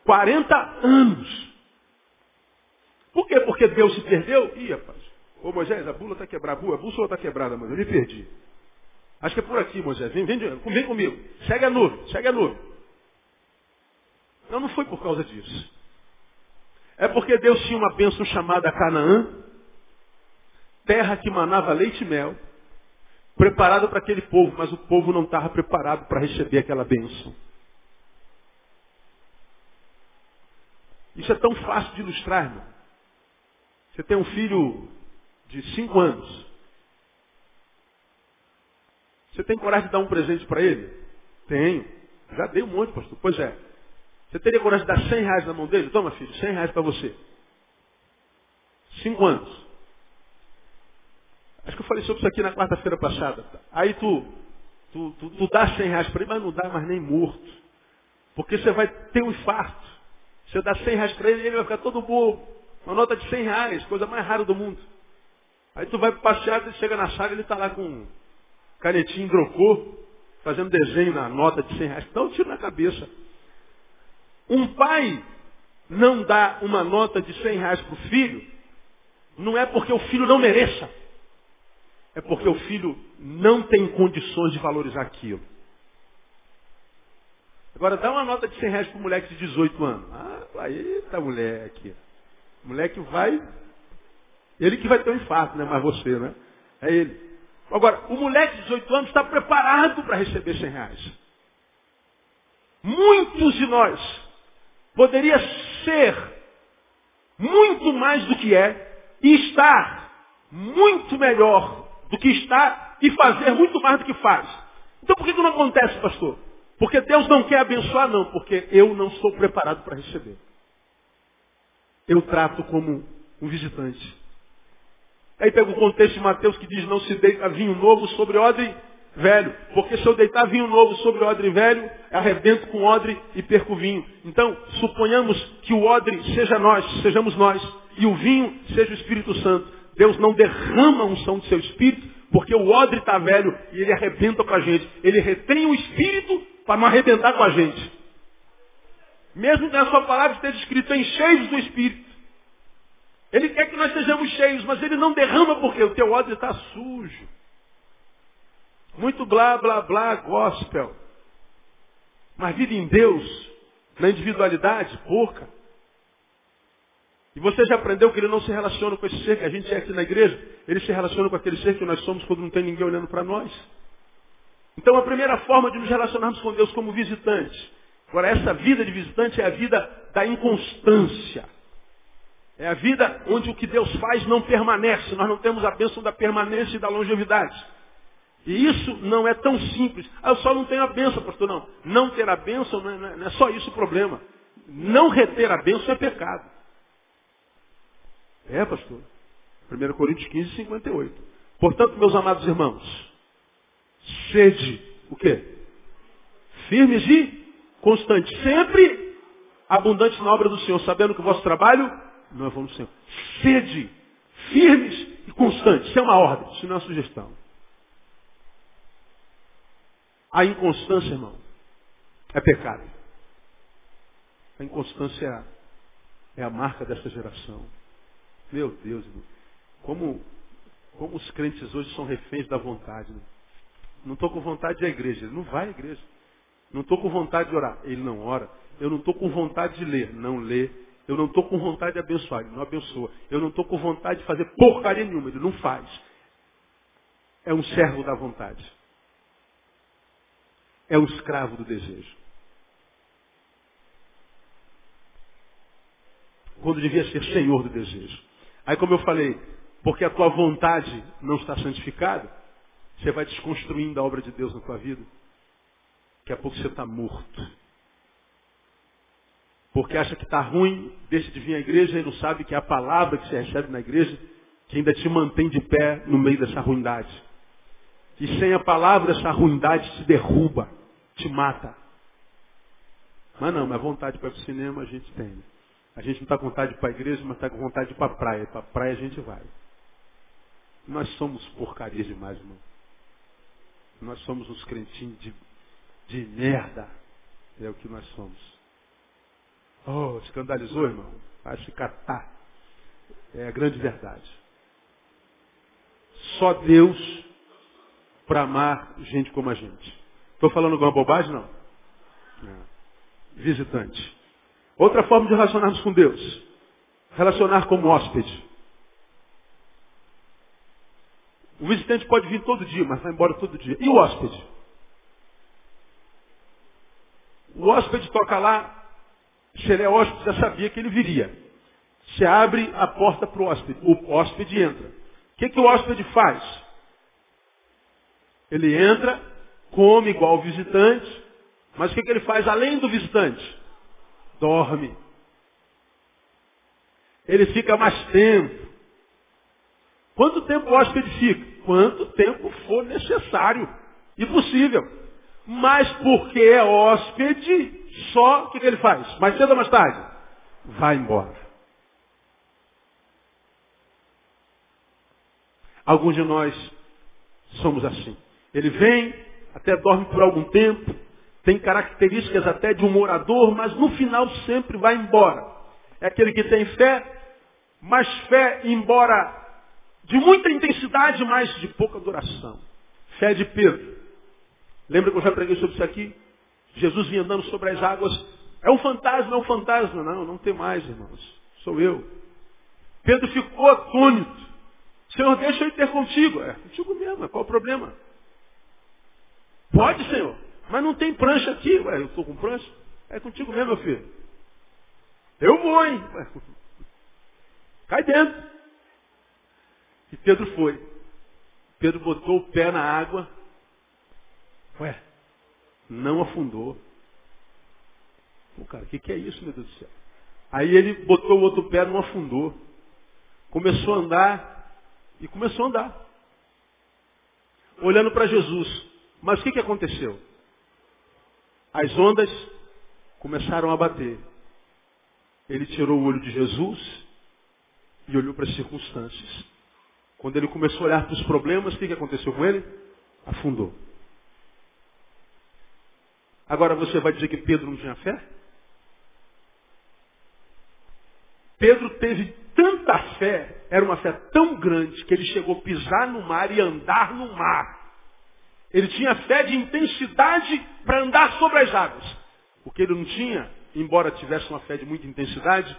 Speaker 1: 40 anos. Por quê? Porque Deus se perdeu? Ih, rapaz. Ô Moisés, a bula está quebrada. A bússola está quebrada, mas eu me perdi. Acho que é por aqui, Moisés. Vem, vem, vem comigo. Segue a nuvem, segue a nuvem. Não, não foi por causa disso. É porque Deus tinha uma bênção chamada Canaã, terra que manava leite e mel, preparada para aquele povo, mas o povo não estava preparado para receber aquela bênção. Isso é tão fácil de ilustrar, irmão. Você tem um filho de cinco anos. Você tem coragem de dar um presente para ele? Tenho. Já dei um monte, pastor. Pois é. Você teria coragem de dar 100 reais na mão dele? Toma, filho, 100 reais para você. Cinco anos. Acho que eu falei sobre isso aqui na quarta-feira passada. Aí tu, tu, tu, tu dá 100 reais para ele, mas não dá mais nem morto. Porque você vai ter um infarto. Você dá 100 reais para ele, ele vai ficar todo bobo. Uma nota de 100 reais, coisa mais rara do mundo. Aí tu vai passear, e chega na sala, ele está lá com canetinho hidrocor, fazendo desenho na nota de 100 reais. Dá um tiro na cabeça. Um pai não dá uma nota de 100 reais para o filho, não é porque o filho não mereça. É porque o filho não tem condições de valorizar aquilo. Agora dá uma nota de 100 reais para um moleque de 18 anos. Ah, aí tá moleque. O moleque vai. Ele que vai ter um infarto, né? Mas você, né? É ele. Agora, o moleque de 18 anos está preparado para receber 100 reais. Muitos de nós poderia ser muito mais do que é e estar muito melhor do que está e fazer muito mais do que faz. Então por que, que não acontece, pastor? Porque Deus não quer abençoar, não, porque eu não estou preparado para receber. Eu trato como um visitante. Aí pega o contexto de Mateus que diz, não se deita vinho novo sobre odre velho. Porque se eu deitar vinho novo sobre o odre velho, arrebento com o odre e perco o vinho. Então, suponhamos que o odre seja nós, sejamos nós, e o vinho seja o Espírito Santo. Deus não derrama a unção do seu Espírito, porque o odre está velho e ele arrebenta com a gente. Ele retém o Espírito para não arrebentar com a gente. Mesmo na sua palavra esteja escrito em cheios do Espírito. Ele quer que nós sejamos cheios, mas ele não derrama porque o teu odre está sujo. Muito blá, blá, blá, gospel. Mas vida em Deus, na individualidade, pouca. E você já aprendeu que ele não se relaciona com esse ser que a gente é aqui na igreja. Ele se relaciona com aquele ser que nós somos quando não tem ninguém olhando para nós. Então a primeira forma de nos relacionarmos com Deus como visitantes. Agora, essa vida de visitante é a vida da inconstância. É a vida onde o que Deus faz não permanece. Nós não temos a bênção da permanência e da longevidade. E isso não é tão simples. Ah, eu só não tenho a benção, pastor. Não. Não ter a benção não é, não é só isso o problema. Não reter a benção é pecado. É, pastor. 1 Coríntios 15, 58. Portanto, meus amados irmãos, sede o quê? Firmes e constantes. Sempre abundantes na obra do Senhor, sabendo que o vosso trabalho não é vão do Senhor. Sede firmes e constantes. Isso é uma ordem, isso não é uma sugestão. A inconstância, irmão, é pecado. A inconstância é a marca dessa geração. Meu Deus, irmão. Como, como os crentes hoje são reféns da vontade. Né? Não estou com vontade de ir à igreja. Ele não vai à igreja. Não estou com vontade de orar. Ele não ora. Eu não estou com vontade de ler. Não lê. Eu não estou com vontade de abençoar. Ele não abençoa. Eu não estou com vontade de fazer porcaria nenhuma. Ele não faz. É um servo da vontade é o escravo do desejo. Quando devia ser senhor do desejo. Aí como eu falei, porque a tua vontade não está santificada, você vai desconstruindo a obra de Deus na tua vida. Daqui a pouco você está morto. Porque acha que está ruim, deixa de vir à igreja e não sabe que é a palavra que você recebe na igreja que ainda te mantém de pé no meio dessa ruindade. E sem a palavra, essa ruindade te derruba te mata. Mas não, mas vontade para ir para o cinema a gente tem. Né? A gente não está com vontade para a igreja, mas está com vontade para a praia. Para a praia a gente vai. Nós somos porcaria demais, irmão. Nós somos uns crentinhos de, de merda. É o que nós somos. Oh, escandalizou, irmão? Vai se catar. É a grande verdade. Só Deus para amar gente como a gente. Estou falando alguma bobagem? Não. Visitante. Outra forma de relacionarmos com Deus. Relacionar como hóspede. O visitante pode vir todo dia, mas vai embora todo dia. E o hóspede? O hóspede toca lá, se ele é hóspede, já sabia que ele viria. Se abre a porta para o hóspede. O hóspede entra. O que, que o hóspede faz? Ele entra come igual o visitante, mas o que, que ele faz além do visitante? dorme. Ele fica mais tempo. Quanto tempo o hóspede fica? Quanto tempo for necessário e possível. Mas porque é hóspede, só o que, que ele faz? Mais cedo ou mais tarde? Vai embora. Alguns de nós somos assim. Ele vem, até dorme por algum tempo, tem características até de um morador, mas no final sempre vai embora. É aquele que tem fé, mas fé, embora de muita intensidade, mas de pouca duração. Fé de Pedro. Lembra que eu já preguei sobre isso aqui? Jesus vinha andando sobre as águas. É um fantasma, é um fantasma. Não, não tem mais, irmãos. Sou eu. Pedro ficou atônito. Senhor, deixa eu ir ter contigo. É contigo mesmo, qual o problema? Pode, Senhor. Mas não tem prancha aqui. Ué, eu estou com prancha? É contigo mesmo, meu filho. Eu vou, hein? Ué, cai dentro. E Pedro foi. Pedro botou o pé na água. Ué, não afundou. Pô, cara, o que, que é isso, meu Deus do céu? Aí ele botou o outro pé, não afundou. Começou a andar e começou a andar. Olhando para Jesus. Mas o que, que aconteceu? As ondas começaram a bater. Ele tirou o olho de Jesus e olhou para as circunstâncias. Quando ele começou a olhar para os problemas, o que, que aconteceu com ele? Afundou. Agora você vai dizer que Pedro não tinha fé? Pedro teve tanta fé, era uma fé tão grande, que ele chegou a pisar no mar e andar no mar. Ele tinha fé de intensidade para andar sobre as águas. O que ele não tinha, embora tivesse uma fé de muita intensidade,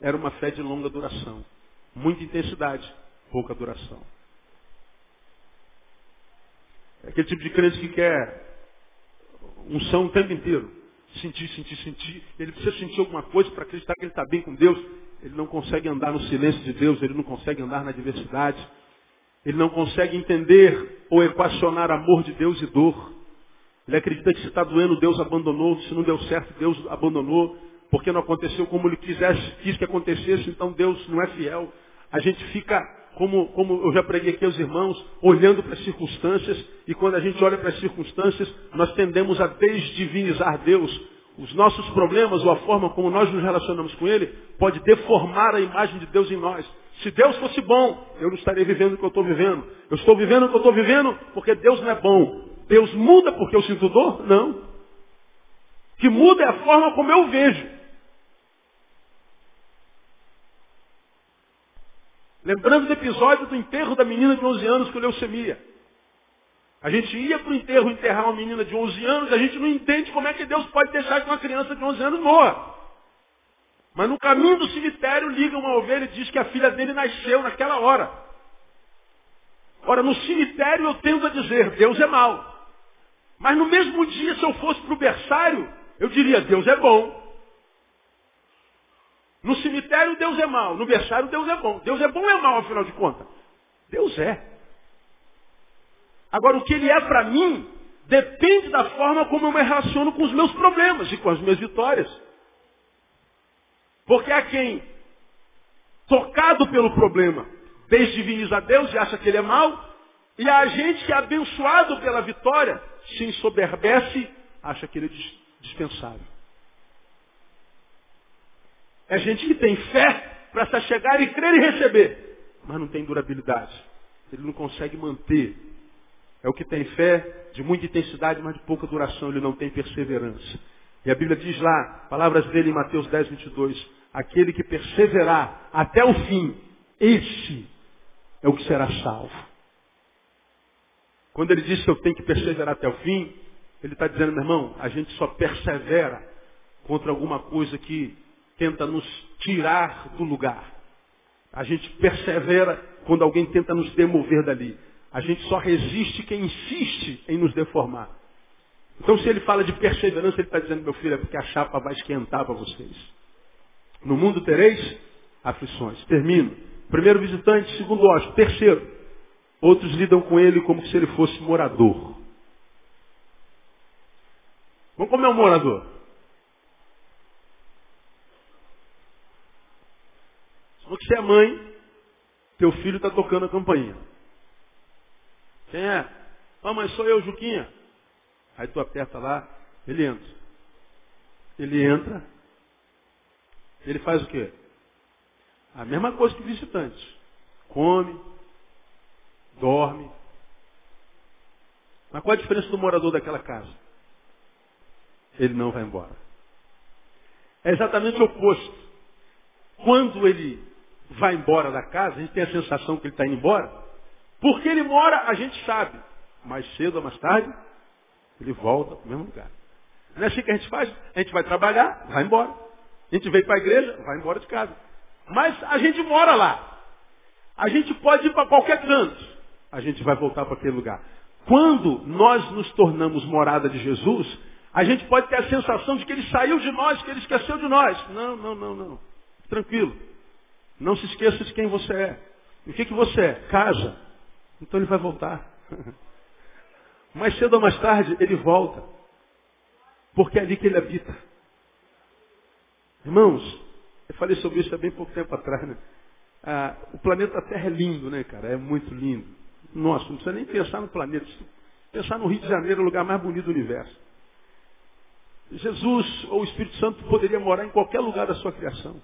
Speaker 1: era uma fé de longa duração. Muita intensidade, pouca duração. É aquele tipo de crente que quer unção o tempo inteiro. Sentir, sentir, sentir. Ele precisa sentir alguma coisa para acreditar que ele está bem com Deus. Ele não consegue andar no silêncio de Deus, ele não consegue andar na diversidade. Ele não consegue entender ou equacionar amor de Deus e dor. Ele acredita que se está doendo, Deus abandonou. Se não deu certo, Deus abandonou. Porque não aconteceu como ele quisesse, quis que acontecesse, então Deus não é fiel. A gente fica, como, como eu já preguei aqui aos irmãos, olhando para as circunstâncias. E quando a gente olha para as circunstâncias, nós tendemos a desdivinizar Deus. Os nossos problemas ou a forma como nós nos relacionamos com Ele pode deformar a imagem de Deus em nós. Se Deus fosse bom, eu não estaria vivendo o que eu estou vivendo. Eu estou vivendo o que eu estou vivendo porque Deus não é bom. Deus muda porque eu sinto dor? Não. O que muda é a forma como eu vejo. Lembrando do episódio do enterro da menina de 11 anos com leucemia. A gente ia para o enterro enterrar uma menina de 11 anos, a gente não entende como é que Deus pode deixar que uma criança de 11 anos morra. Mas no caminho do cemitério liga uma ovelha e diz que a filha dele nasceu naquela hora. Ora, no cemitério eu tendo a dizer, Deus é mau. Mas no mesmo dia, se eu fosse para o berçário, eu diria, Deus é bom. No cemitério, Deus é mau. No berçário, Deus é bom. Deus é bom ou é mau, afinal de contas? Deus é. Agora, o que ele é para mim depende da forma como eu me relaciono com os meus problemas e com as minhas vitórias. Porque há quem, tocado pelo problema, desdiviniza Deus e acha que ele é mau, e há gente que abençoado pela vitória, se ensoberbece, acha que ele é dispensável. É gente que tem fé para chegar e crer e receber, mas não tem durabilidade. Ele não consegue manter. É o que tem fé de muita intensidade, mas de pouca duração. Ele não tem perseverança. E a Bíblia diz lá, palavras dele em Mateus 10, 22, aquele que perseverar até o fim, esse é o que será salvo. Quando ele diz que eu tenho que perseverar até o fim, ele está dizendo, meu irmão, a gente só persevera contra alguma coisa que tenta nos tirar do lugar. A gente persevera quando alguém tenta nos demover dali. A gente só resiste quem insiste em nos deformar. Então, se ele fala de perseverança, ele está dizendo, meu filho, é porque a chapa vai esquentar para vocês. No mundo tereis aflições. Termino. Primeiro visitante, segundo hóspede, terceiro. Outros lidam com ele como se ele fosse morador. Vamos comer um morador? Só que você é mãe, teu filho está tocando a campainha. Quem é? Ah, mãe, sou eu, Juquinha. Aí tu aperta lá, ele entra. Ele entra, ele faz o quê? A mesma coisa que visitante. Come, dorme. Mas qual a diferença do morador daquela casa? Ele não vai embora. É exatamente o oposto. Quando ele vai embora da casa, a gente tem a sensação que ele está indo embora. Porque ele mora, a gente sabe. Mais cedo ou mais tarde, ele volta para o mesmo lugar. Não é assim que a gente faz? A gente vai trabalhar, vai embora. A gente veio para a igreja, vai embora de casa. Mas a gente mora lá. A gente pode ir para qualquer canto. A gente vai voltar para aquele lugar. Quando nós nos tornamos morada de Jesus, a gente pode ter a sensação de que ele saiu de nós, que ele esqueceu de nós. Não, não, não, não. Tranquilo. Não se esqueça de quem você é. E o que, que você é? Casa. Então ele vai voltar. Mais cedo ou mais tarde, ele volta. Porque é ali que ele habita. Irmãos, eu falei sobre isso há bem pouco tempo atrás, né? Ah, o planeta Terra é lindo, né, cara? É muito lindo. Nossa, não precisa nem pensar no planeta. Pensar no Rio de Janeiro, o lugar mais bonito do universo. Jesus ou o Espírito Santo poderia morar em qualquer lugar da sua criação.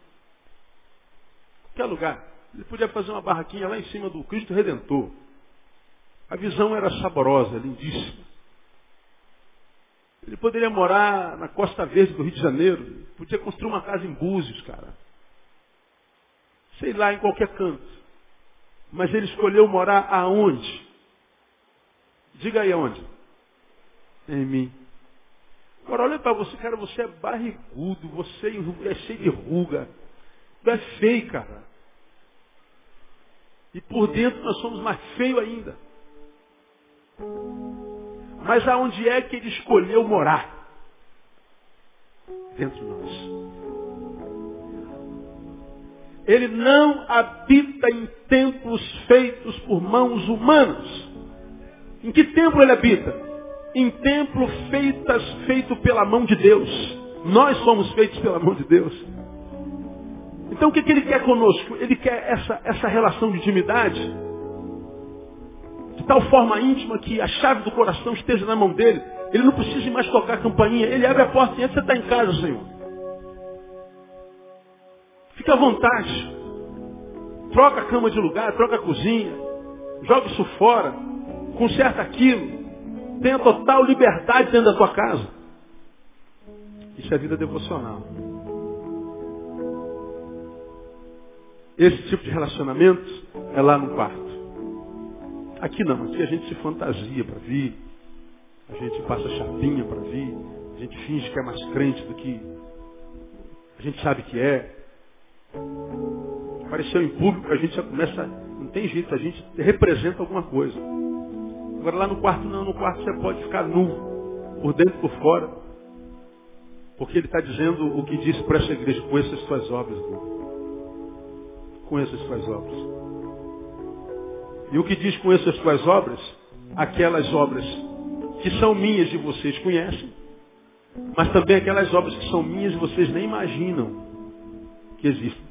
Speaker 1: Qualquer lugar. Ele podia fazer uma barraquinha lá em cima do Cristo Redentor. A visão era saborosa, lindíssima. Ele poderia morar na Costa Verde do Rio de Janeiro. Podia construir uma casa em Búzios, cara. Sei lá, em qualquer canto. Mas ele escolheu morar aonde? Diga aí aonde? Em mim. Agora olha para você, cara, você é barrigudo, você é cheio de ruga. Tu é feio, cara. E por dentro nós somos mais feios ainda. Mas aonde é que ele escolheu morar? Dentro de nós. Ele não habita em templos feitos por mãos humanas. Em que templo ele habita? Em templo feitas, feito pela mão de Deus. Nós somos feitos pela mão de Deus. Então o que, que ele quer conosco? Ele quer essa, essa relação de intimidade de tal forma íntima que a chave do coração esteja na mão dele. Ele não precisa mais tocar a campainha. Ele abre a porta e entra, você está em casa, Senhor. Fica à vontade. Troca a cama de lugar, troca a cozinha. Joga isso fora. Conserta aquilo. Tenha total liberdade dentro da tua casa. Isso é vida devocional. Esse tipo de relacionamento é lá no quarto. Aqui não, aqui a gente se fantasia para vir, a gente passa chapinha para vir, a gente finge que é mais crente do que a gente sabe que é. Apareceu em público, a gente já começa, não tem jeito, a gente representa alguma coisa. Agora lá no quarto não, no quarto você pode ficar nu, por dentro e por fora. Porque ele está dizendo o que disse para essa igreja, conheça as suas obras. Conheça as suas obras. E o que diz com essas tuas obras? Aquelas obras que são minhas e vocês conhecem, mas também aquelas obras que são minhas e vocês nem imaginam que existem.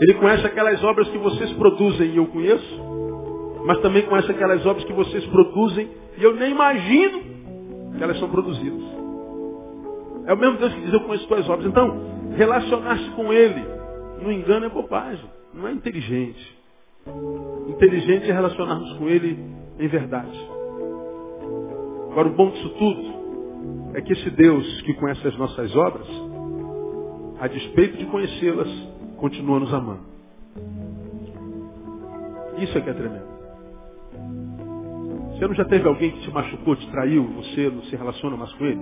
Speaker 1: Ele conhece aquelas obras que vocês produzem e eu conheço, mas também conhece aquelas obras que vocês produzem e eu nem imagino que elas são produzidas. É o mesmo Deus que diz, eu conheço tuas obras. Então, relacionar-se com Ele, no engano é bobagem, não é inteligente. Inteligente é relacionarmos com Ele em verdade. Agora, o bom disso tudo é que esse Deus que conhece as nossas obras, a despeito de conhecê-las, continua nos amando. Isso é que é tremendo. Você não já teve alguém que te machucou, te traiu, você não se relaciona mais com ele?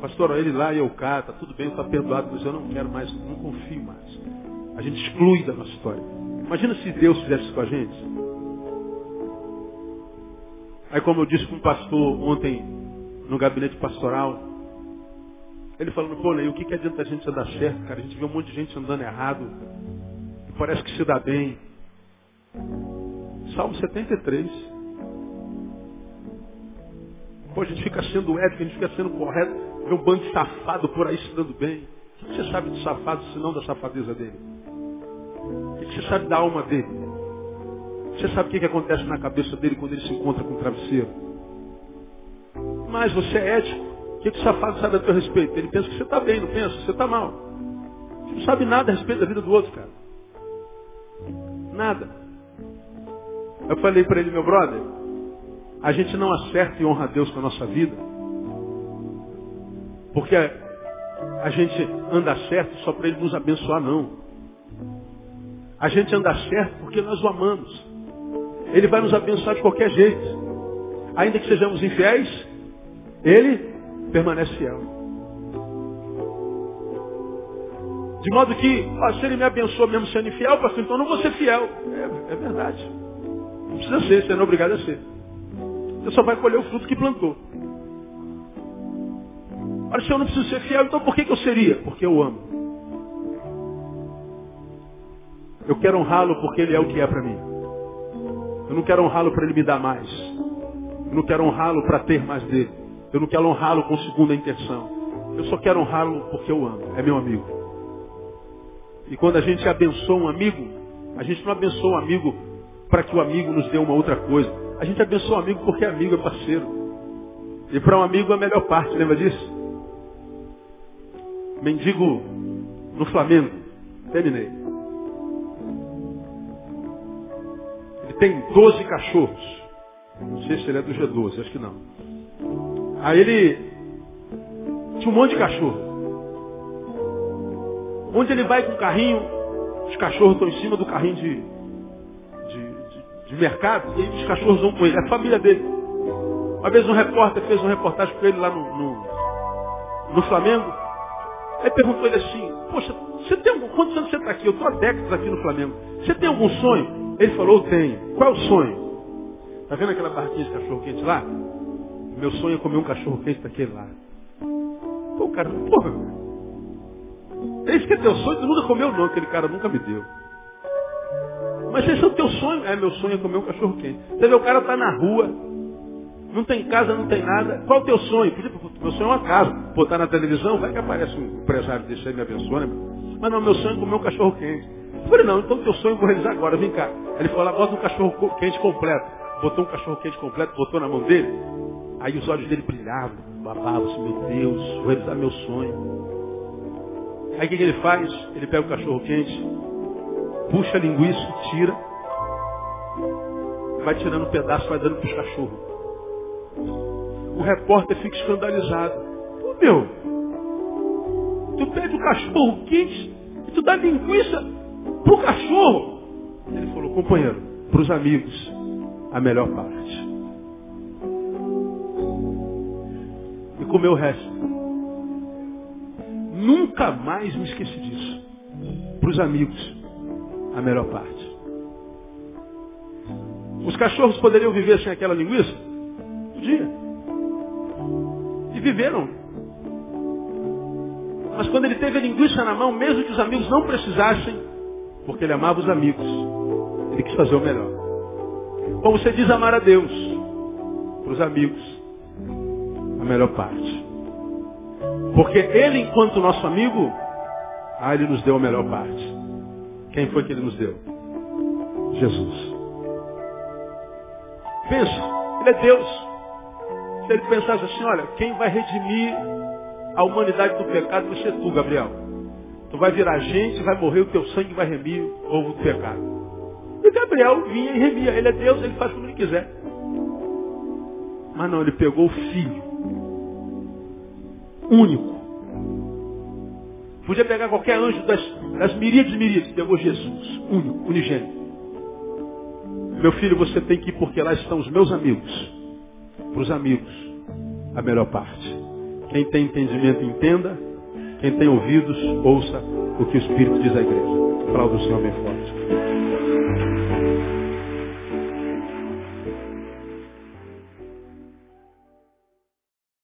Speaker 1: Pastor, ele lá e eu cá, tá tudo bem, está perdoado, mas eu não quero mais, não confio mais. A gente exclui da nossa história. Imagina se Deus fizesse isso com a gente. Aí como eu disse com um pastor ontem no gabinete pastoral, ele falando, pô, Ney, o que, que adianta a gente andar certo, cara? A gente vê um monte de gente andando errado. E parece que se dá bem. Salmo 73. Pô, a gente fica sendo ético, a gente fica sendo correto, vê um bando de safado por aí se dando bem. O que você sabe do safado, se não da safadeza dele? Que você sabe da alma dele? Você sabe o que, que acontece na cabeça dele quando ele se encontra com o travesseiro? Mas você é ético. O que, que o safado sabe a teu respeito? Ele pensa que você está bem, não pensa? Você está mal. Você não sabe nada a respeito da vida do outro, cara. Nada. Eu falei para ele, meu brother, a gente não acerta e honra a Deus com a nossa vida, porque a gente anda certo só para Ele nos abençoar, não. A gente anda certo porque nós o amamos. Ele vai nos abençoar de qualquer jeito. Ainda que sejamos infiéis, Ele permanece fiel. De modo que, ó, se Ele me abençoa mesmo sendo infiel, pastor, então não vou ser fiel. É, é verdade. Não precisa ser, você não é obrigado a ser. Você só vai colher o fruto que plantou. Ora, se eu não preciso ser fiel, então por que, que eu seria? Porque eu amo. Eu quero honrá-lo porque ele é o que é para mim. Eu não quero honrá-lo para ele me dar mais. Eu não quero honrá-lo para ter mais dele. Eu não quero honrá-lo com segunda intenção. Eu só quero honrá-lo porque eu amo. É meu amigo. E quando a gente abençoa um amigo, a gente não abençoa um amigo para que o amigo nos dê uma outra coisa. A gente abençoa um amigo porque amigo, é parceiro. E para um amigo é a melhor parte, lembra disso? Mendigo no Flamengo. Terminei. Ele tem 12 cachorros. Não sei se ele é do G12, acho que não. Aí ele tinha um monte de cachorro. Onde ele vai com o carrinho, os cachorros estão em cima do carrinho de, de, de, de mercado, e os cachorros vão com ele. É a família dele. Uma vez um repórter fez uma reportagem com ele lá no, no, no Flamengo. Aí perguntou ele assim, poxa, você tem algum, quantos anos você está aqui? Eu estou há décadas aqui no Flamengo. Você tem algum sonho? Ele falou, tenho. Qual é o sonho? Está vendo aquela barraquinha de cachorro quente lá? Meu sonho é comer um cachorro quente daquele lá. Pô, cara, porra. Esse que é teu sonho, tu nunca comeu não, aquele cara nunca me deu. Mas esse é o teu sonho? É, meu sonho é comer um cachorro quente. Você vê, o cara está na rua, não tem casa, não tem nada. Qual o teu sonho? Meu sonho é uma casa. Botar na televisão, vai que aparece um empresário desse aí me abençoa, né? Mas não, meu sonho é comer um cachorro quente. Eu falei, não, então teu sonho eu vou realizar agora, vem cá. Ele falou, bota um cachorro quente completo. Botou um cachorro quente completo, botou na mão dele. Aí os olhos dele brilhavam, babavam assim, meu Deus, vou realizar meu sonho. Aí o que, que ele faz? Ele pega o cachorro quente, puxa a linguiça, tira, vai tirando um pedaço, vai dando para os cachorros. O repórter fica escandalizado. Pô, meu, tu pede o cachorro quente e tu dá linguiça pro cachorro. Ele falou, companheiro, para os amigos, a melhor parte. E comeu o resto. Nunca mais me esqueci disso. Para os amigos, a melhor parte. Os cachorros poderiam viver sem aquela linguiça? Podia. E viveram. Mas quando ele teve a linguiça na mão, mesmo que os amigos não precisassem, porque ele amava os amigos, ele quis fazer o melhor. Como você diz amar a Deus, para os amigos, a melhor parte. Porque ele, enquanto nosso amigo, ah, ele nos deu a melhor parte. Quem foi que ele nos deu? Jesus. Pensa, ele é Deus. Se ele pensasse assim, olha, quem vai redimir a humanidade do pecado vai ser tu, Gabriel. Tu vai virar gente, vai morrer, o teu sangue vai remir o ovo do pecado. E Gabriel vinha e remia. Ele é Deus, ele faz como ele quiser. Mas não, ele pegou o filho. Único. Podia pegar qualquer anjo das, das miríades e miríades. Pegou Jesus. Único, unigênito. Meu filho, você tem que ir porque lá estão os meus amigos. Para os amigos, a melhor parte. Quem tem entendimento, entenda. Quem tem ouvidos, ouça o que o Espírito diz à igreja. Aplauda o Senhor bem forte.